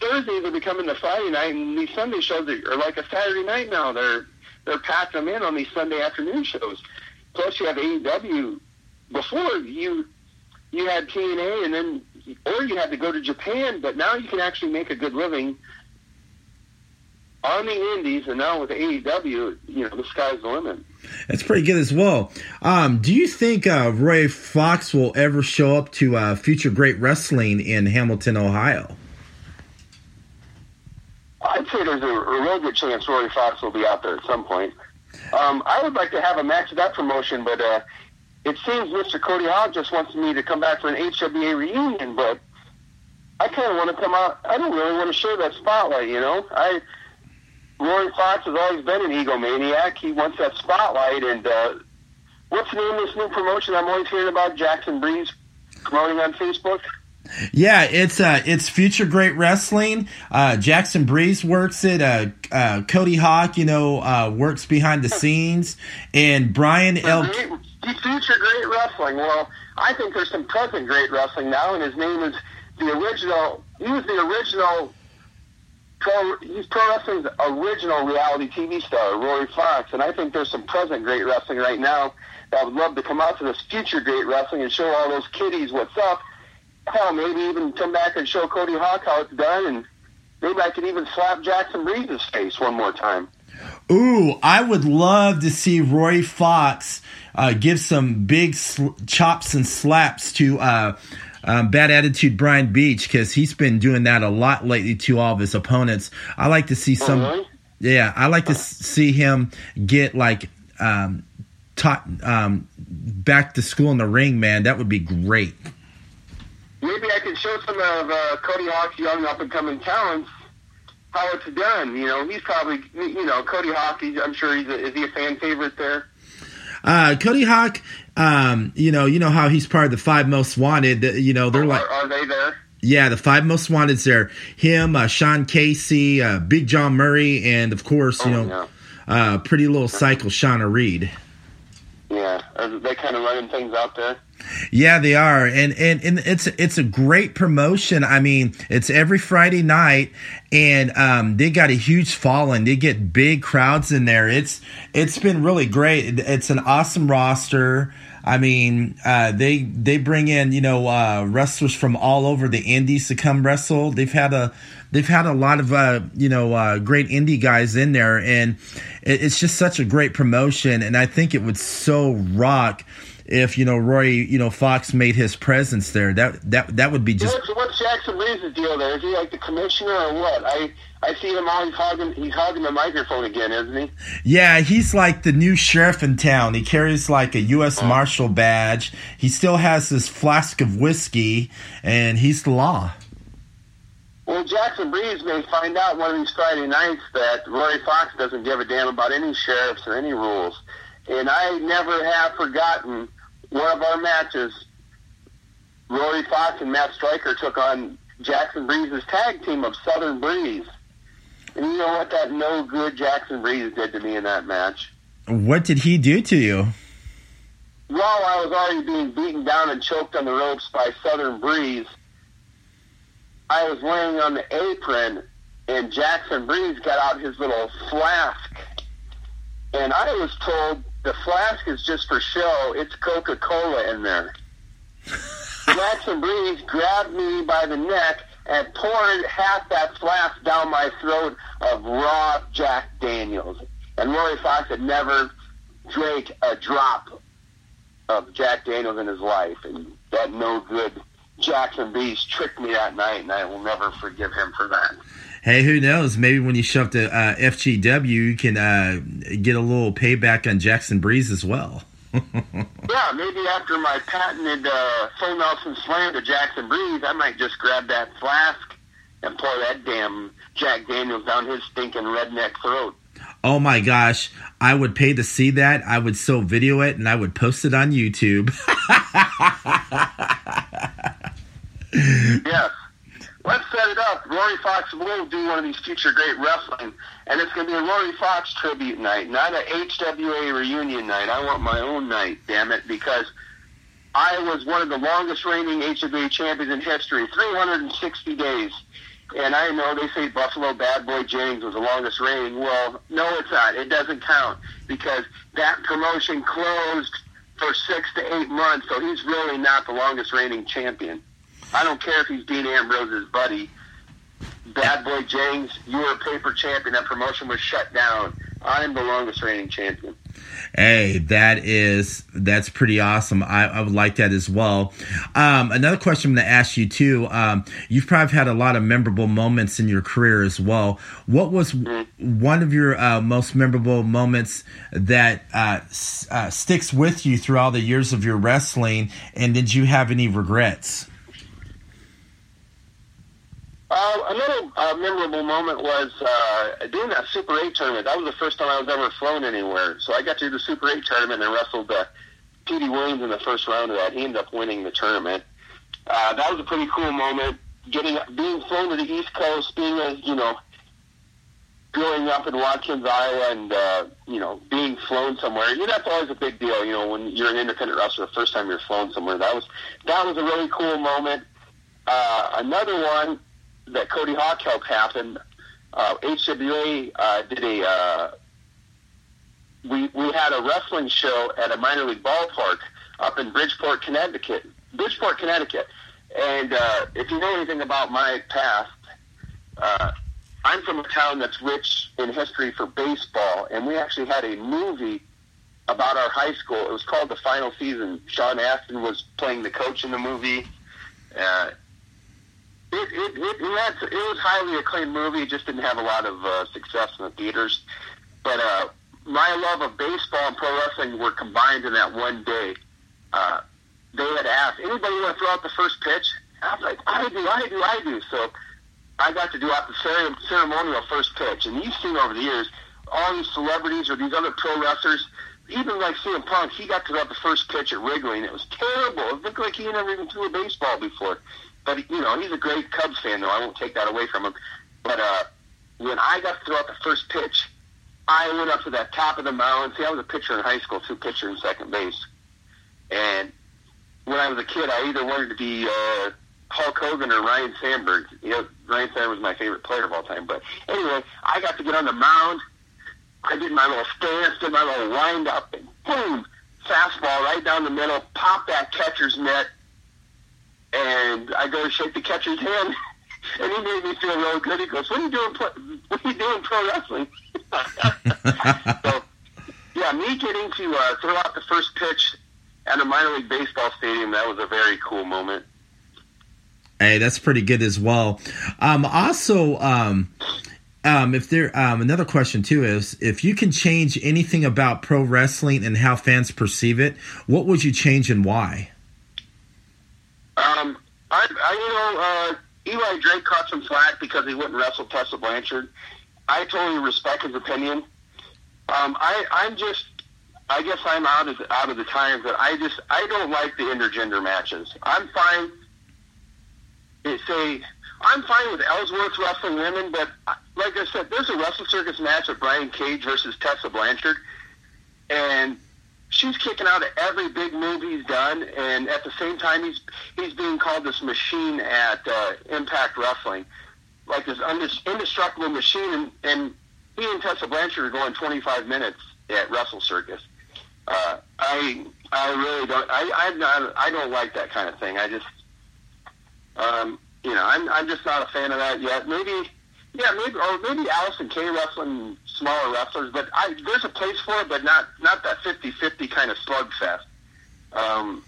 Thursdays are becoming the Friday night, and these Sunday shows are like a Saturday night now. They're they're packing them in on these Sunday afternoon shows. Plus, you have AEW. Before you you had TNA, and then or you had to go to Japan, but now you can actually make a good living on the Indies, and now with AEW, you know the sky's the limit. That's pretty good as well. Um, do you think uh, Roy Fox will ever show up to uh, Future Great Wrestling in Hamilton, Ohio? I'd say there's a, a real good chance Roy Fox will be out there at some point. Um, I would like to have a match of that promotion, but uh, it seems Mr. Cody Hawk just wants me to come back for an HWA reunion, but I kind of want to come out. I don't really want to share that spotlight, you know. I Roy Fox has always been an egomaniac. He wants that spotlight. And uh, what's the name of this new promotion I'm always hearing about? Jackson Breeze promoting on Facebook. Yeah, it's uh, it's Future Great Wrestling. Uh, Jackson Breeze works it. Uh, uh, Cody Hawk, you know, uh, works behind the scenes, and Brian L. Future Great Wrestling. Well, I think there's some present Great Wrestling now, and his name is the original. He was the original pro, he's pro wrestling's original reality TV star, Rory Fox, and I think there's some present great wrestling right now that would love to come out to this future great wrestling and show all those kiddies what's up. Hell, maybe even come back and show Cody Hawk how it's done, and maybe I could even slap Jackson Breeze's face one more time. Ooh, I would love to see Roy Fox uh, give some big sl- chops and slaps to uh, um, bad attitude Brian Beach because he's been doing that a lot lately to all of his opponents. I like to see some. Mhm. Yeah, I like to see him get like um, taught um, back to school in the ring, man. That would be great. Maybe I can show some of uh, Cody Hawk's young up and coming talents how it's done. You know, he's probably you know Cody Hawk. He's, I'm sure he's a, is he a fan favorite there. Uh, Cody Hawk, um, you know, you know how he's part of the five most wanted. uh, You know, they're like, are, are they there? yeah, the five most wanted's there. Him, uh, Sean Casey, uh, Big John Murray, and of course, you Oh, know, uh, pretty little cycle, Shauna Reed. Yeah, are they kind of running things out there? Yeah, they are, and and and it's it's a great promotion. I mean, it's every Friday night, and um, they got a huge following. They get big crowds in there. It's it's been really great. It's an awesome roster. I mean, uh, they they bring in you know uh, wrestlers from all over the indies to come wrestle. They've had a they've had a lot of uh, you know uh, great indie guys in there, and it, it's just such a great promotion. And I think it would so rock if you know Roy you know Fox made his presence there. That that that would be just What's, what's Jackson Breeze's deal there? Is he like the commissioner or what? I I see him always hogging he's hogging the microphone again, isn't he? yeah. He's like the new sheriff in town. He carries like a U.S. Oh. Marshal badge. He still has this flask of whiskey, and he's the law. Well, Jackson Breeze may find out one of these Friday nights that Roy Fox doesn't give a damn about any sheriffs or any rules. And I never have forgotten one of our matches. Rory Fox and Matt Stryker took on Jackson Breeze's tag team of Southern Breeze. And you know what that no good Jackson Breeze did to me in that match? What did he do to you? While I was already being beaten down and choked on the ropes by Southern Breeze, I was laying on the apron, and Jackson Breeze got out his little flask. And I was told the flask is just for show. It's Coca Cola in there. [laughs] Jackson Breeze grabbed me by the neck and poured half that flask down my throat of raw Jack Daniels. And Roy Fox had never drank a drop of Jack Daniels in his life, and that no good Jackson Breeze tricked me that night, and I will never forgive him for that. Hey, who knows? Maybe when you show up to uh, FGW, you can uh, get a little payback on Jackson Breeze as well. [laughs] Yeah, maybe after my patented uh, full Nelson slam to Jackson Breeze, I might just grab that flask and pour that damn Jack Daniels down his stinking redneck throat. Oh my gosh, I would pay to see that. I would so video it and I would post it on YouTube. [laughs] yes. Let's set it up. Rory Fox will do one of these future great wrestling, and it's going to be a Rory Fox tribute night, not a HWA reunion night. I want my own night, damn it, because I was one of the longest reigning HWA champions in history, 360 days. And I know they say Buffalo Bad Boy Jennings was the longest reigning. Well, no, it's not. It doesn't count because that promotion closed for six to eight months, so he's really not the longest reigning champion. I don't care if he's Dean Ambrose's buddy. Bad Boy James, you were a paper champion. That promotion was shut down. I'm the longest reigning champion. Hey, that is that's pretty awesome. I, I would like that as well. Um, another question I'm going to ask you too. Um, you've probably had a lot of memorable moments in your career as well. What was mm-hmm. one of your uh, most memorable moments that uh, uh, sticks with you through all the years of your wrestling? And did you have any regrets? Uh, another uh, memorable moment was uh, doing that Super 8 tournament. That was the first time I was ever flown anywhere. So I got to do the Super 8 tournament and wrestled uh, Petey Williams in the first round of that. He ended up winning the tournament. Uh, that was a pretty cool moment. Getting being flown to the East Coast, being a you know, growing up in Watkins, Iowa, and uh, you know, being flown somewhere. You know, that's always a big deal. You know, when you're an independent wrestler, the first time you're flown somewhere, that was that was a really cool moment. Uh, another one that Cody Hawk helped happen, uh, HWA uh, did a uh, we we had a wrestling show at a minor league ballpark up in Bridgeport, Connecticut. Bridgeport, Connecticut. And uh, if you know anything about my past, uh, I'm from a town that's rich in history for baseball, and we actually had a movie about our high school. It was called The Final Season. Sean Astin was playing the coach in the movie. Uh, it, it, it, it, it was highly acclaimed movie. It just didn't have a lot of uh, success in the theaters. But uh, my love of baseball and pro wrestling were combined in that one day. Uh, they had asked, anybody want to throw out the first pitch? I was like, I do, I do, I do. So I got to do out the ceremonial first pitch. And you've seen over the years, all these celebrities or these other pro wrestlers, even like CM Punk, he got to throw out the first pitch at Wrigley, and it was terrible. It looked like he never even threw a baseball before. But you know, he's a great Cubs fan, though. I won't take that away from him. But uh, when I got to throw out the first pitch, I went up to that top of the mound. See, I was a pitcher in high school, two pitcher and second base. And when I was a kid, I either wanted to be uh, Hulk Hogan or Ryne Sandberg. You know, Ryne Sandberg was my favorite player of all time. But anyway, I got to get on the mound. I did my little stance, did my little wind up, and boom, fastball right down the middle, pop that catcher's mitt, and I go to shake the catcher's hand, [laughs] and he made me feel real good. He goes, "What are you doing? What are you doing pro wrestling?" [laughs] so, yeah, me getting to uh, throw out the first pitch at a minor league baseball stadium that was a very cool moment. Hey, that's pretty good as well. Um, also, um, um, if there, um, another question too is if you can change anything about pro wrestling and how fans perceive it, what would you change and why? I, I you know, uh, Eli Drake caught some slack because he wouldn't wrestle Tessa Blanchard. I totally respect his opinion. Um, I, I'm just, I guess I'm out of out of the times that I just I don't like the intergender matches. I'm fine. They say I'm fine with Ellsworth wrestling women, but like I said, there's a Wrestle Circus match of Brian Cage versus Tessa Blanchard, and she's kicking out of every big move he's done, and at the same time, he's he's being called this machine at uh, Impact Wrestling, like this indestructible machine, and, and he and Tessa Blanchard are going 25 minutes at Wrestle Circus. Uh, I I really don't I I'm not I don't like that kind of thing. I just um, you know I'm I'm just not a fan of that yet. Maybe yeah, maybe or maybe Allysin Kay wrestling smaller wrestlers, but I, there's a place for it, but not not that 50-50 kind of slugfest. Um,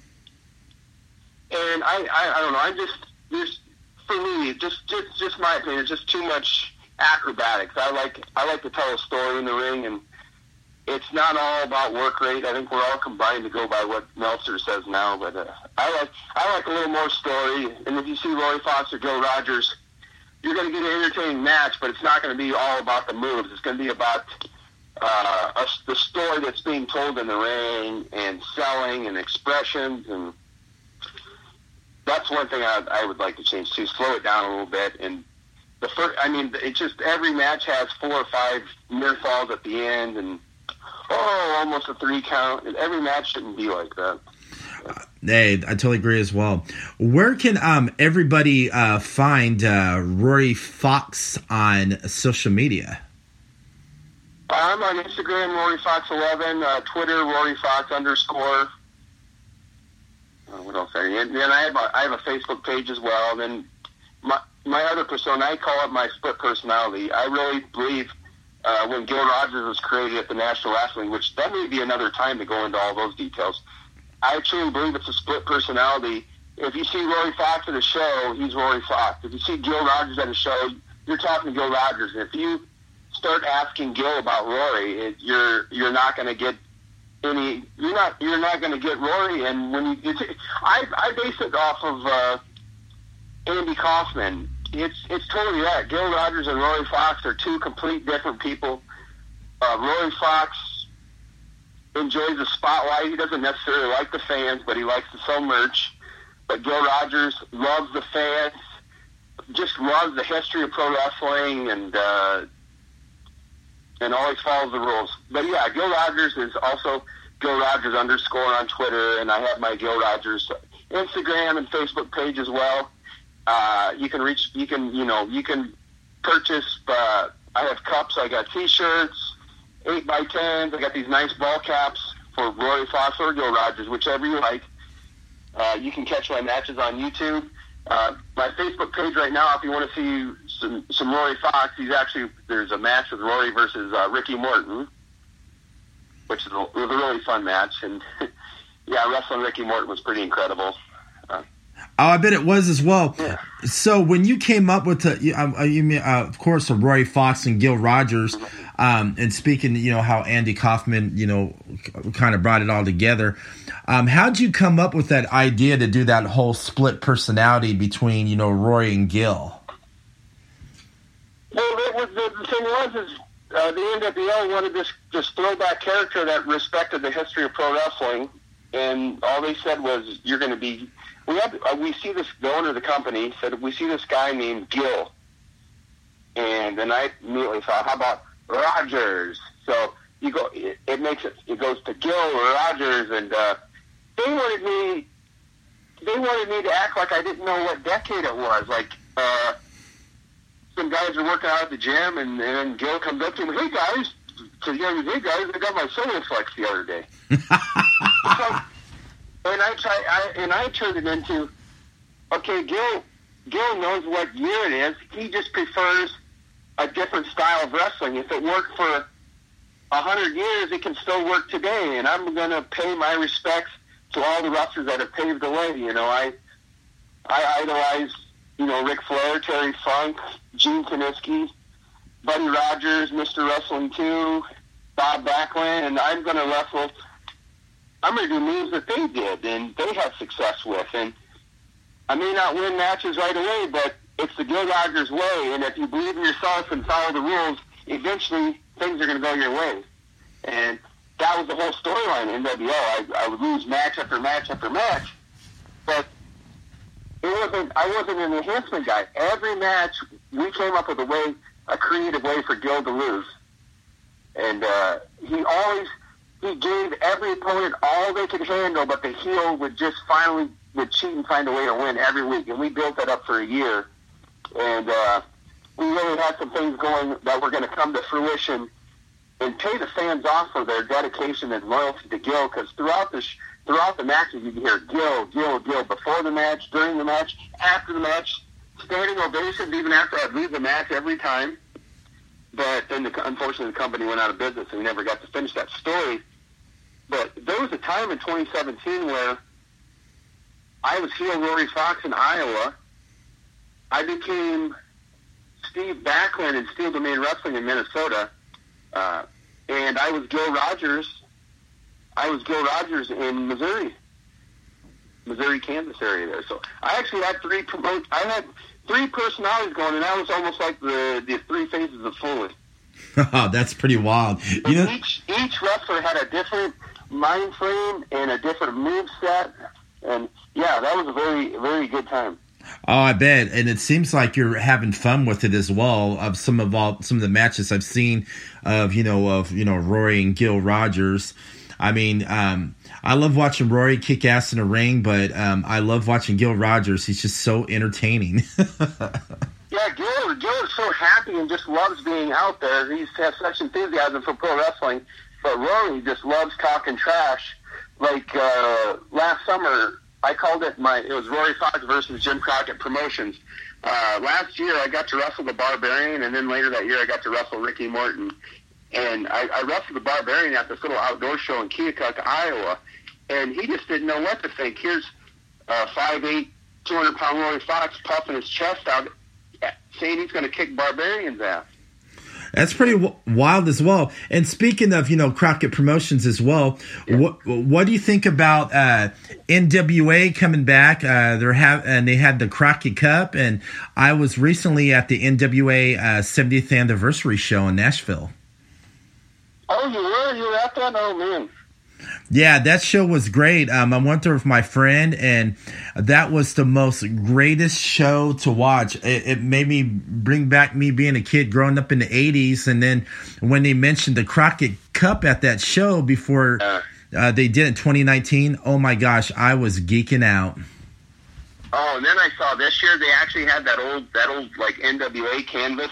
and I, I I don't know. I'm just there's for me just just just my opinion. It's just too much acrobatics. I like I like to tell a story in the ring, and it's not all about work rate. I think we're all combined to go by what Meltzer says now, but uh, I like I like a little more story. And if you see Roy Fox or Joe Rogers you're going to get an entertaining match, but it's not going to be all about the moves. It's going to be about uh, a, the story that's being told in the ring and selling and expressions and that's one thing I, I would like to change too. Slow it down a little bit and the first. I mean, it's just every match has four or five near falls at the end and oh, almost a three count. Every match shouldn't be like that. Hey, I totally agree as well. Where can um everybody uh, find uh, Rory Fox on social media? I'm on Instagram, Rory Fox eleven, uh, Twitter, Rory Fox underscore. Uh, what else? And then I have a, I have a Facebook page as well. And then my my other persona, I call it my split personality. I really believe uh, when Gil Rogers was created at the National Wrestling, which that may be another time to go into all those details. I truly believe it's a split personality. If you see Rory Fox at a show, he's Rory Fox. If you see Gil Rogers at a show, you're talking to Gil Rogers. If you start asking Gil about Rory, it, you're you're not going to get any. You're not you're not going to get Rory. And when you, it's, I I base it off of uh, Andy Kaufman. It's it's totally that. Gil Rogers and Rory Fox are two complete different people. Uh, Rory Fox enjoys the spotlight. He doesn't necessarily like the fans, but he likes to sell merch. But Gil Rogers loves the fans, just loves the history of pro wrestling, and uh, and always follows the rules. But yeah, Gil Rogers is also Gil Rogers underscore on Twitter, and I have my Gil Rogers Instagram and Facebook page as well. Uh, you can reach, you can, you know, you can purchase. Uh, I have cups. I got T-shirts, eight by tens. I got these nice ball caps for Roy Fox or Gil Rogers, whichever you like. Uh, you can catch my matches on YouTube. Uh, my Facebook page right now, if you want to see some, some Rory Fox, he's actually there's a match with Rory versus uh, Ricky Morton, which is a, was a really fun match, and [laughs] yeah, wrestling Ricky Morton was pretty incredible. Uh, Oh, I bet it was as well. Yeah. So when you came up with the, you, uh, you mean, uh, of course, Roy Fox and Gil Rogers, um, and speaking, you know, how Andy Kaufman, you know, kind of brought it all together. Um, how'd you come up with that idea to do that whole split personality between, you know, Roy and Gil? Well, it was, the, thing was is uh, the NWL wanted this this throwback character that respected the history of pro wrestling, and all they said was, "You're going to be." We have uh, we see this the owner of the company said we see this guy named Gil, and then I immediately thought, "How about Rogers?" So you go, it, it makes it it goes to Gil Rogers, and uh, they wanted me. They wanted me to act like I didn't know what decade it was, like. Uh, some guys are working out at the gym, and, and Gil comes up to him, "Hey guys," to the other hey guys, I got my solar flex the other day. [laughs] so, and I try, I, and I turned it into, okay, Gil, Gil knows what year it is. He just prefers a different style of wrestling. If it worked for a hundred years, it can still work today. And I'm going to pay my respects to all the wrestlers that have paved the way. You know, I, I idolize you know, Ric Flair, Terry Funk, Gene Kiniski, Buddy Rogers, Mr. Wrestling 2, Bob Backlund, and I'm going to wrestle. I'm going to do moves that they did and they had success with. And I may not win matches right away, but it's the Gil Rogers way. And if you believe in yourself and follow the rules, eventually things are going to go your way. And that was the whole storyline in NWL. I, I would lose match after match after match, but it wasn't. I wasn't an enhancement guy. Every match, we came up with a way, a creative way for Gil to lose, and uh, he always he gave every opponent all they could handle, but the heel would just finally would cheat and find a way to win every week, and we built that up for a year, and uh, we really had some things going that were going to come to fruition and pay the fans off for their dedication and loyalty to Gil, because throughout the sh- throughout the matches, you hear Gil, Gil, Gil before the match, during the match, after the match, standing ovations even after I'd leave the match every time. But then, the, unfortunately, the company went out of business, and we never got to finish that story. But there was a time in 2017 where I was heel Rory Fox in Iowa. I became Steve Backlund in Steel Domain Wrestling in Minnesota, uh, and I was Gil Rogers I was Gil Rogers in Missouri, Missouri, Kansas area there. So I actually had three promote. I had three personalities going, and that was almost like the the three phases of Foley. [laughs] that's pretty wild. You know, each each wrestler had a different mind frame and a different move set, and yeah, that was a very very good time. Oh, I bet, and it seems like you're having fun with it as well. Of some of all some of the matches I've seen of you know of you know Rory and Gil Rogers. I mean, um, I love watching Rory kick ass in a ring, but um, I love watching Gil Rogers. He's just so entertaining. [laughs] yeah, Gil, Gil is so happy and just loves being out there. He has such enthusiasm for pro wrestling, but Rory just loves talking trash. Like uh, last summer, I called it my. It was Rory Fox versus Jim Crockett Promotions. Uh, last year, I got to wrestle the Barbarian, and then later that year, I got to wrestle Ricky Morton. And I, I wrestled the Barbarian at this little outdoor show in Keokuk, Iowa, and he just didn't know what to think. Here's uh, 5'8", 200 pound Rory Fox puffing his chest out, saying he's going to kick Barbarian's ass. That's pretty w- wild as well. And speaking of, you know, Crockett Promotions as well, yeah. what what do you think about uh, NWA coming back? Uh, they're have and they had the Crockett Cup, and I was recently at the NWA uh, 70th anniversary show in Nashville. Oh, you were? You were at that? Oh man. Yeah, that show was great. Um, I went there with my friend, and that was the most greatest show to watch. It, it, made me bring back me being a kid growing up in the '80s, and then when they mentioned the Crockett Cup at that show before uh, they did it in 2019, oh my gosh, I was geeking out. Oh, and then I saw this year they actually had that old that old like NWA canvas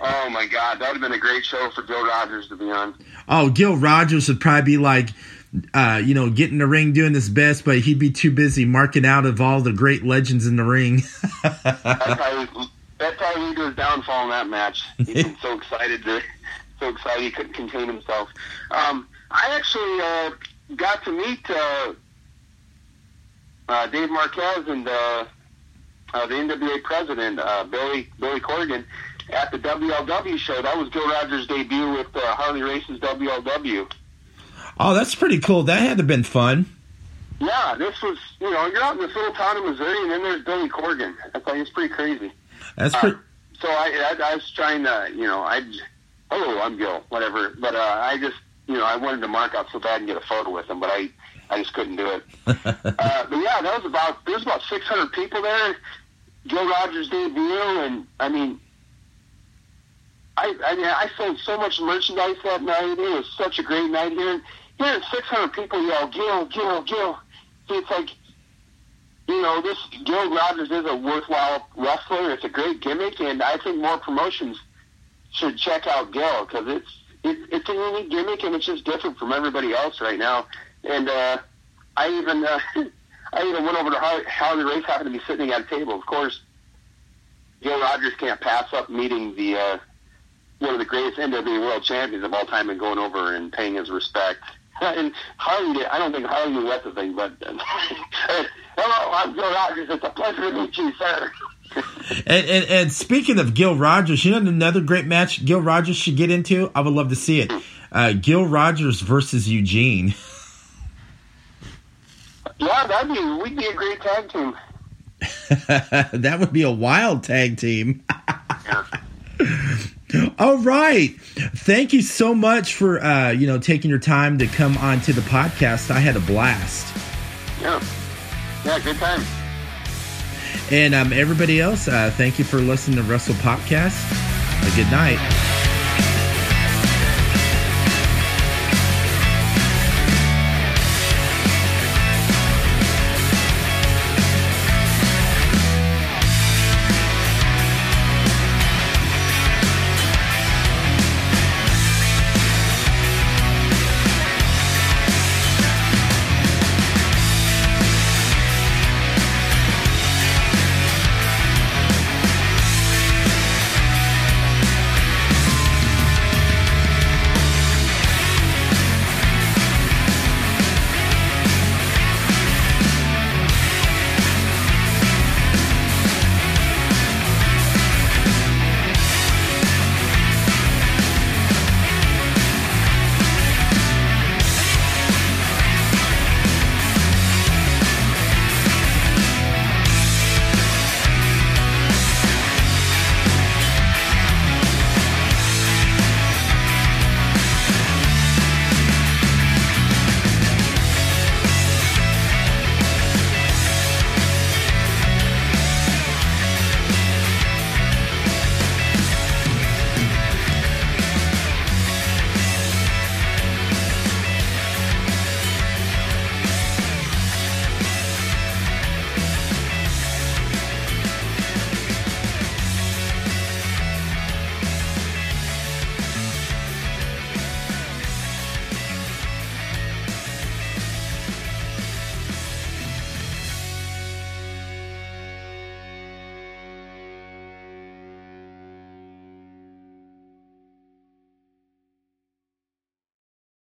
Oh my God, that would have been a great show for Gil Rogers to be on. Oh, Gil Rogers would probably be like, uh, you know, getting the ring, doing his best, but he'd be too busy marking out of all the great legends in the ring. that's, [laughs] probably, probably lead to his downfall in that match. He's been so excited to, [laughs] so excited he couldn't contain himself. Um, I actually uh, got to meet uh, uh, Dave Marquez and uh, uh, the NWA president uh, Billy Billy Corgan at the WLW show. That was Gil Rogers' debut with uh, Harley Race's WLW. Oh, that's pretty cool. That had to have been fun. Yeah, this was, you know, you're out in this little town in Missouri, and then there's Billy Corgan. I thought it's pretty crazy. That's pretty. Uh, so I, I, I was trying to, you know, I, hello, I'm Gil, whatever. But uh, I just, you know, I wanted to mark out so bad and get a photo with him, but I, I just couldn't do it. [laughs] uh, but yeah, that was about, there was about 600 people there. Gil Rogers' debut, and I mean, I, I mean, I sold so much merchandise that night. It was such a great night here. Hearing 600 people yell, Gil, Gil, Gil. It's like, you know, this Gil Rogers is a worthwhile wrestler. It's a great gimmick, and I think more promotions should check out Gil because it's it, it's a unique gimmick and it's just different from everybody else right now. And uh, I even uh, [laughs] I even went over to Harley, Harley Race, happened to be sitting at a table. Of course, Gil Rogers can't pass up meeting the uh, one of the greatest NWA world champions of all time and going over and paying his respect. [laughs] And Harley, I don't think Harley knew what to think, but [laughs] hello, I'm Gil Rogers. It's a pleasure to meet you, sir. and, and, and speaking of Gil Rogers, you know another great match Gil Rogers should get into. I would love to see it. Uh, Gil Rogers versus Eugene. [laughs] Yeah, that'd be we'd be a great tag team. that would be a wild tag team. yeah. All right. Thank you so much for uh, you know taking your time to come on to the podcast. I had a blast. Yeah. Yeah, good time. And um, everybody else, uh, thank you for listening to Russell Podcast. A good night.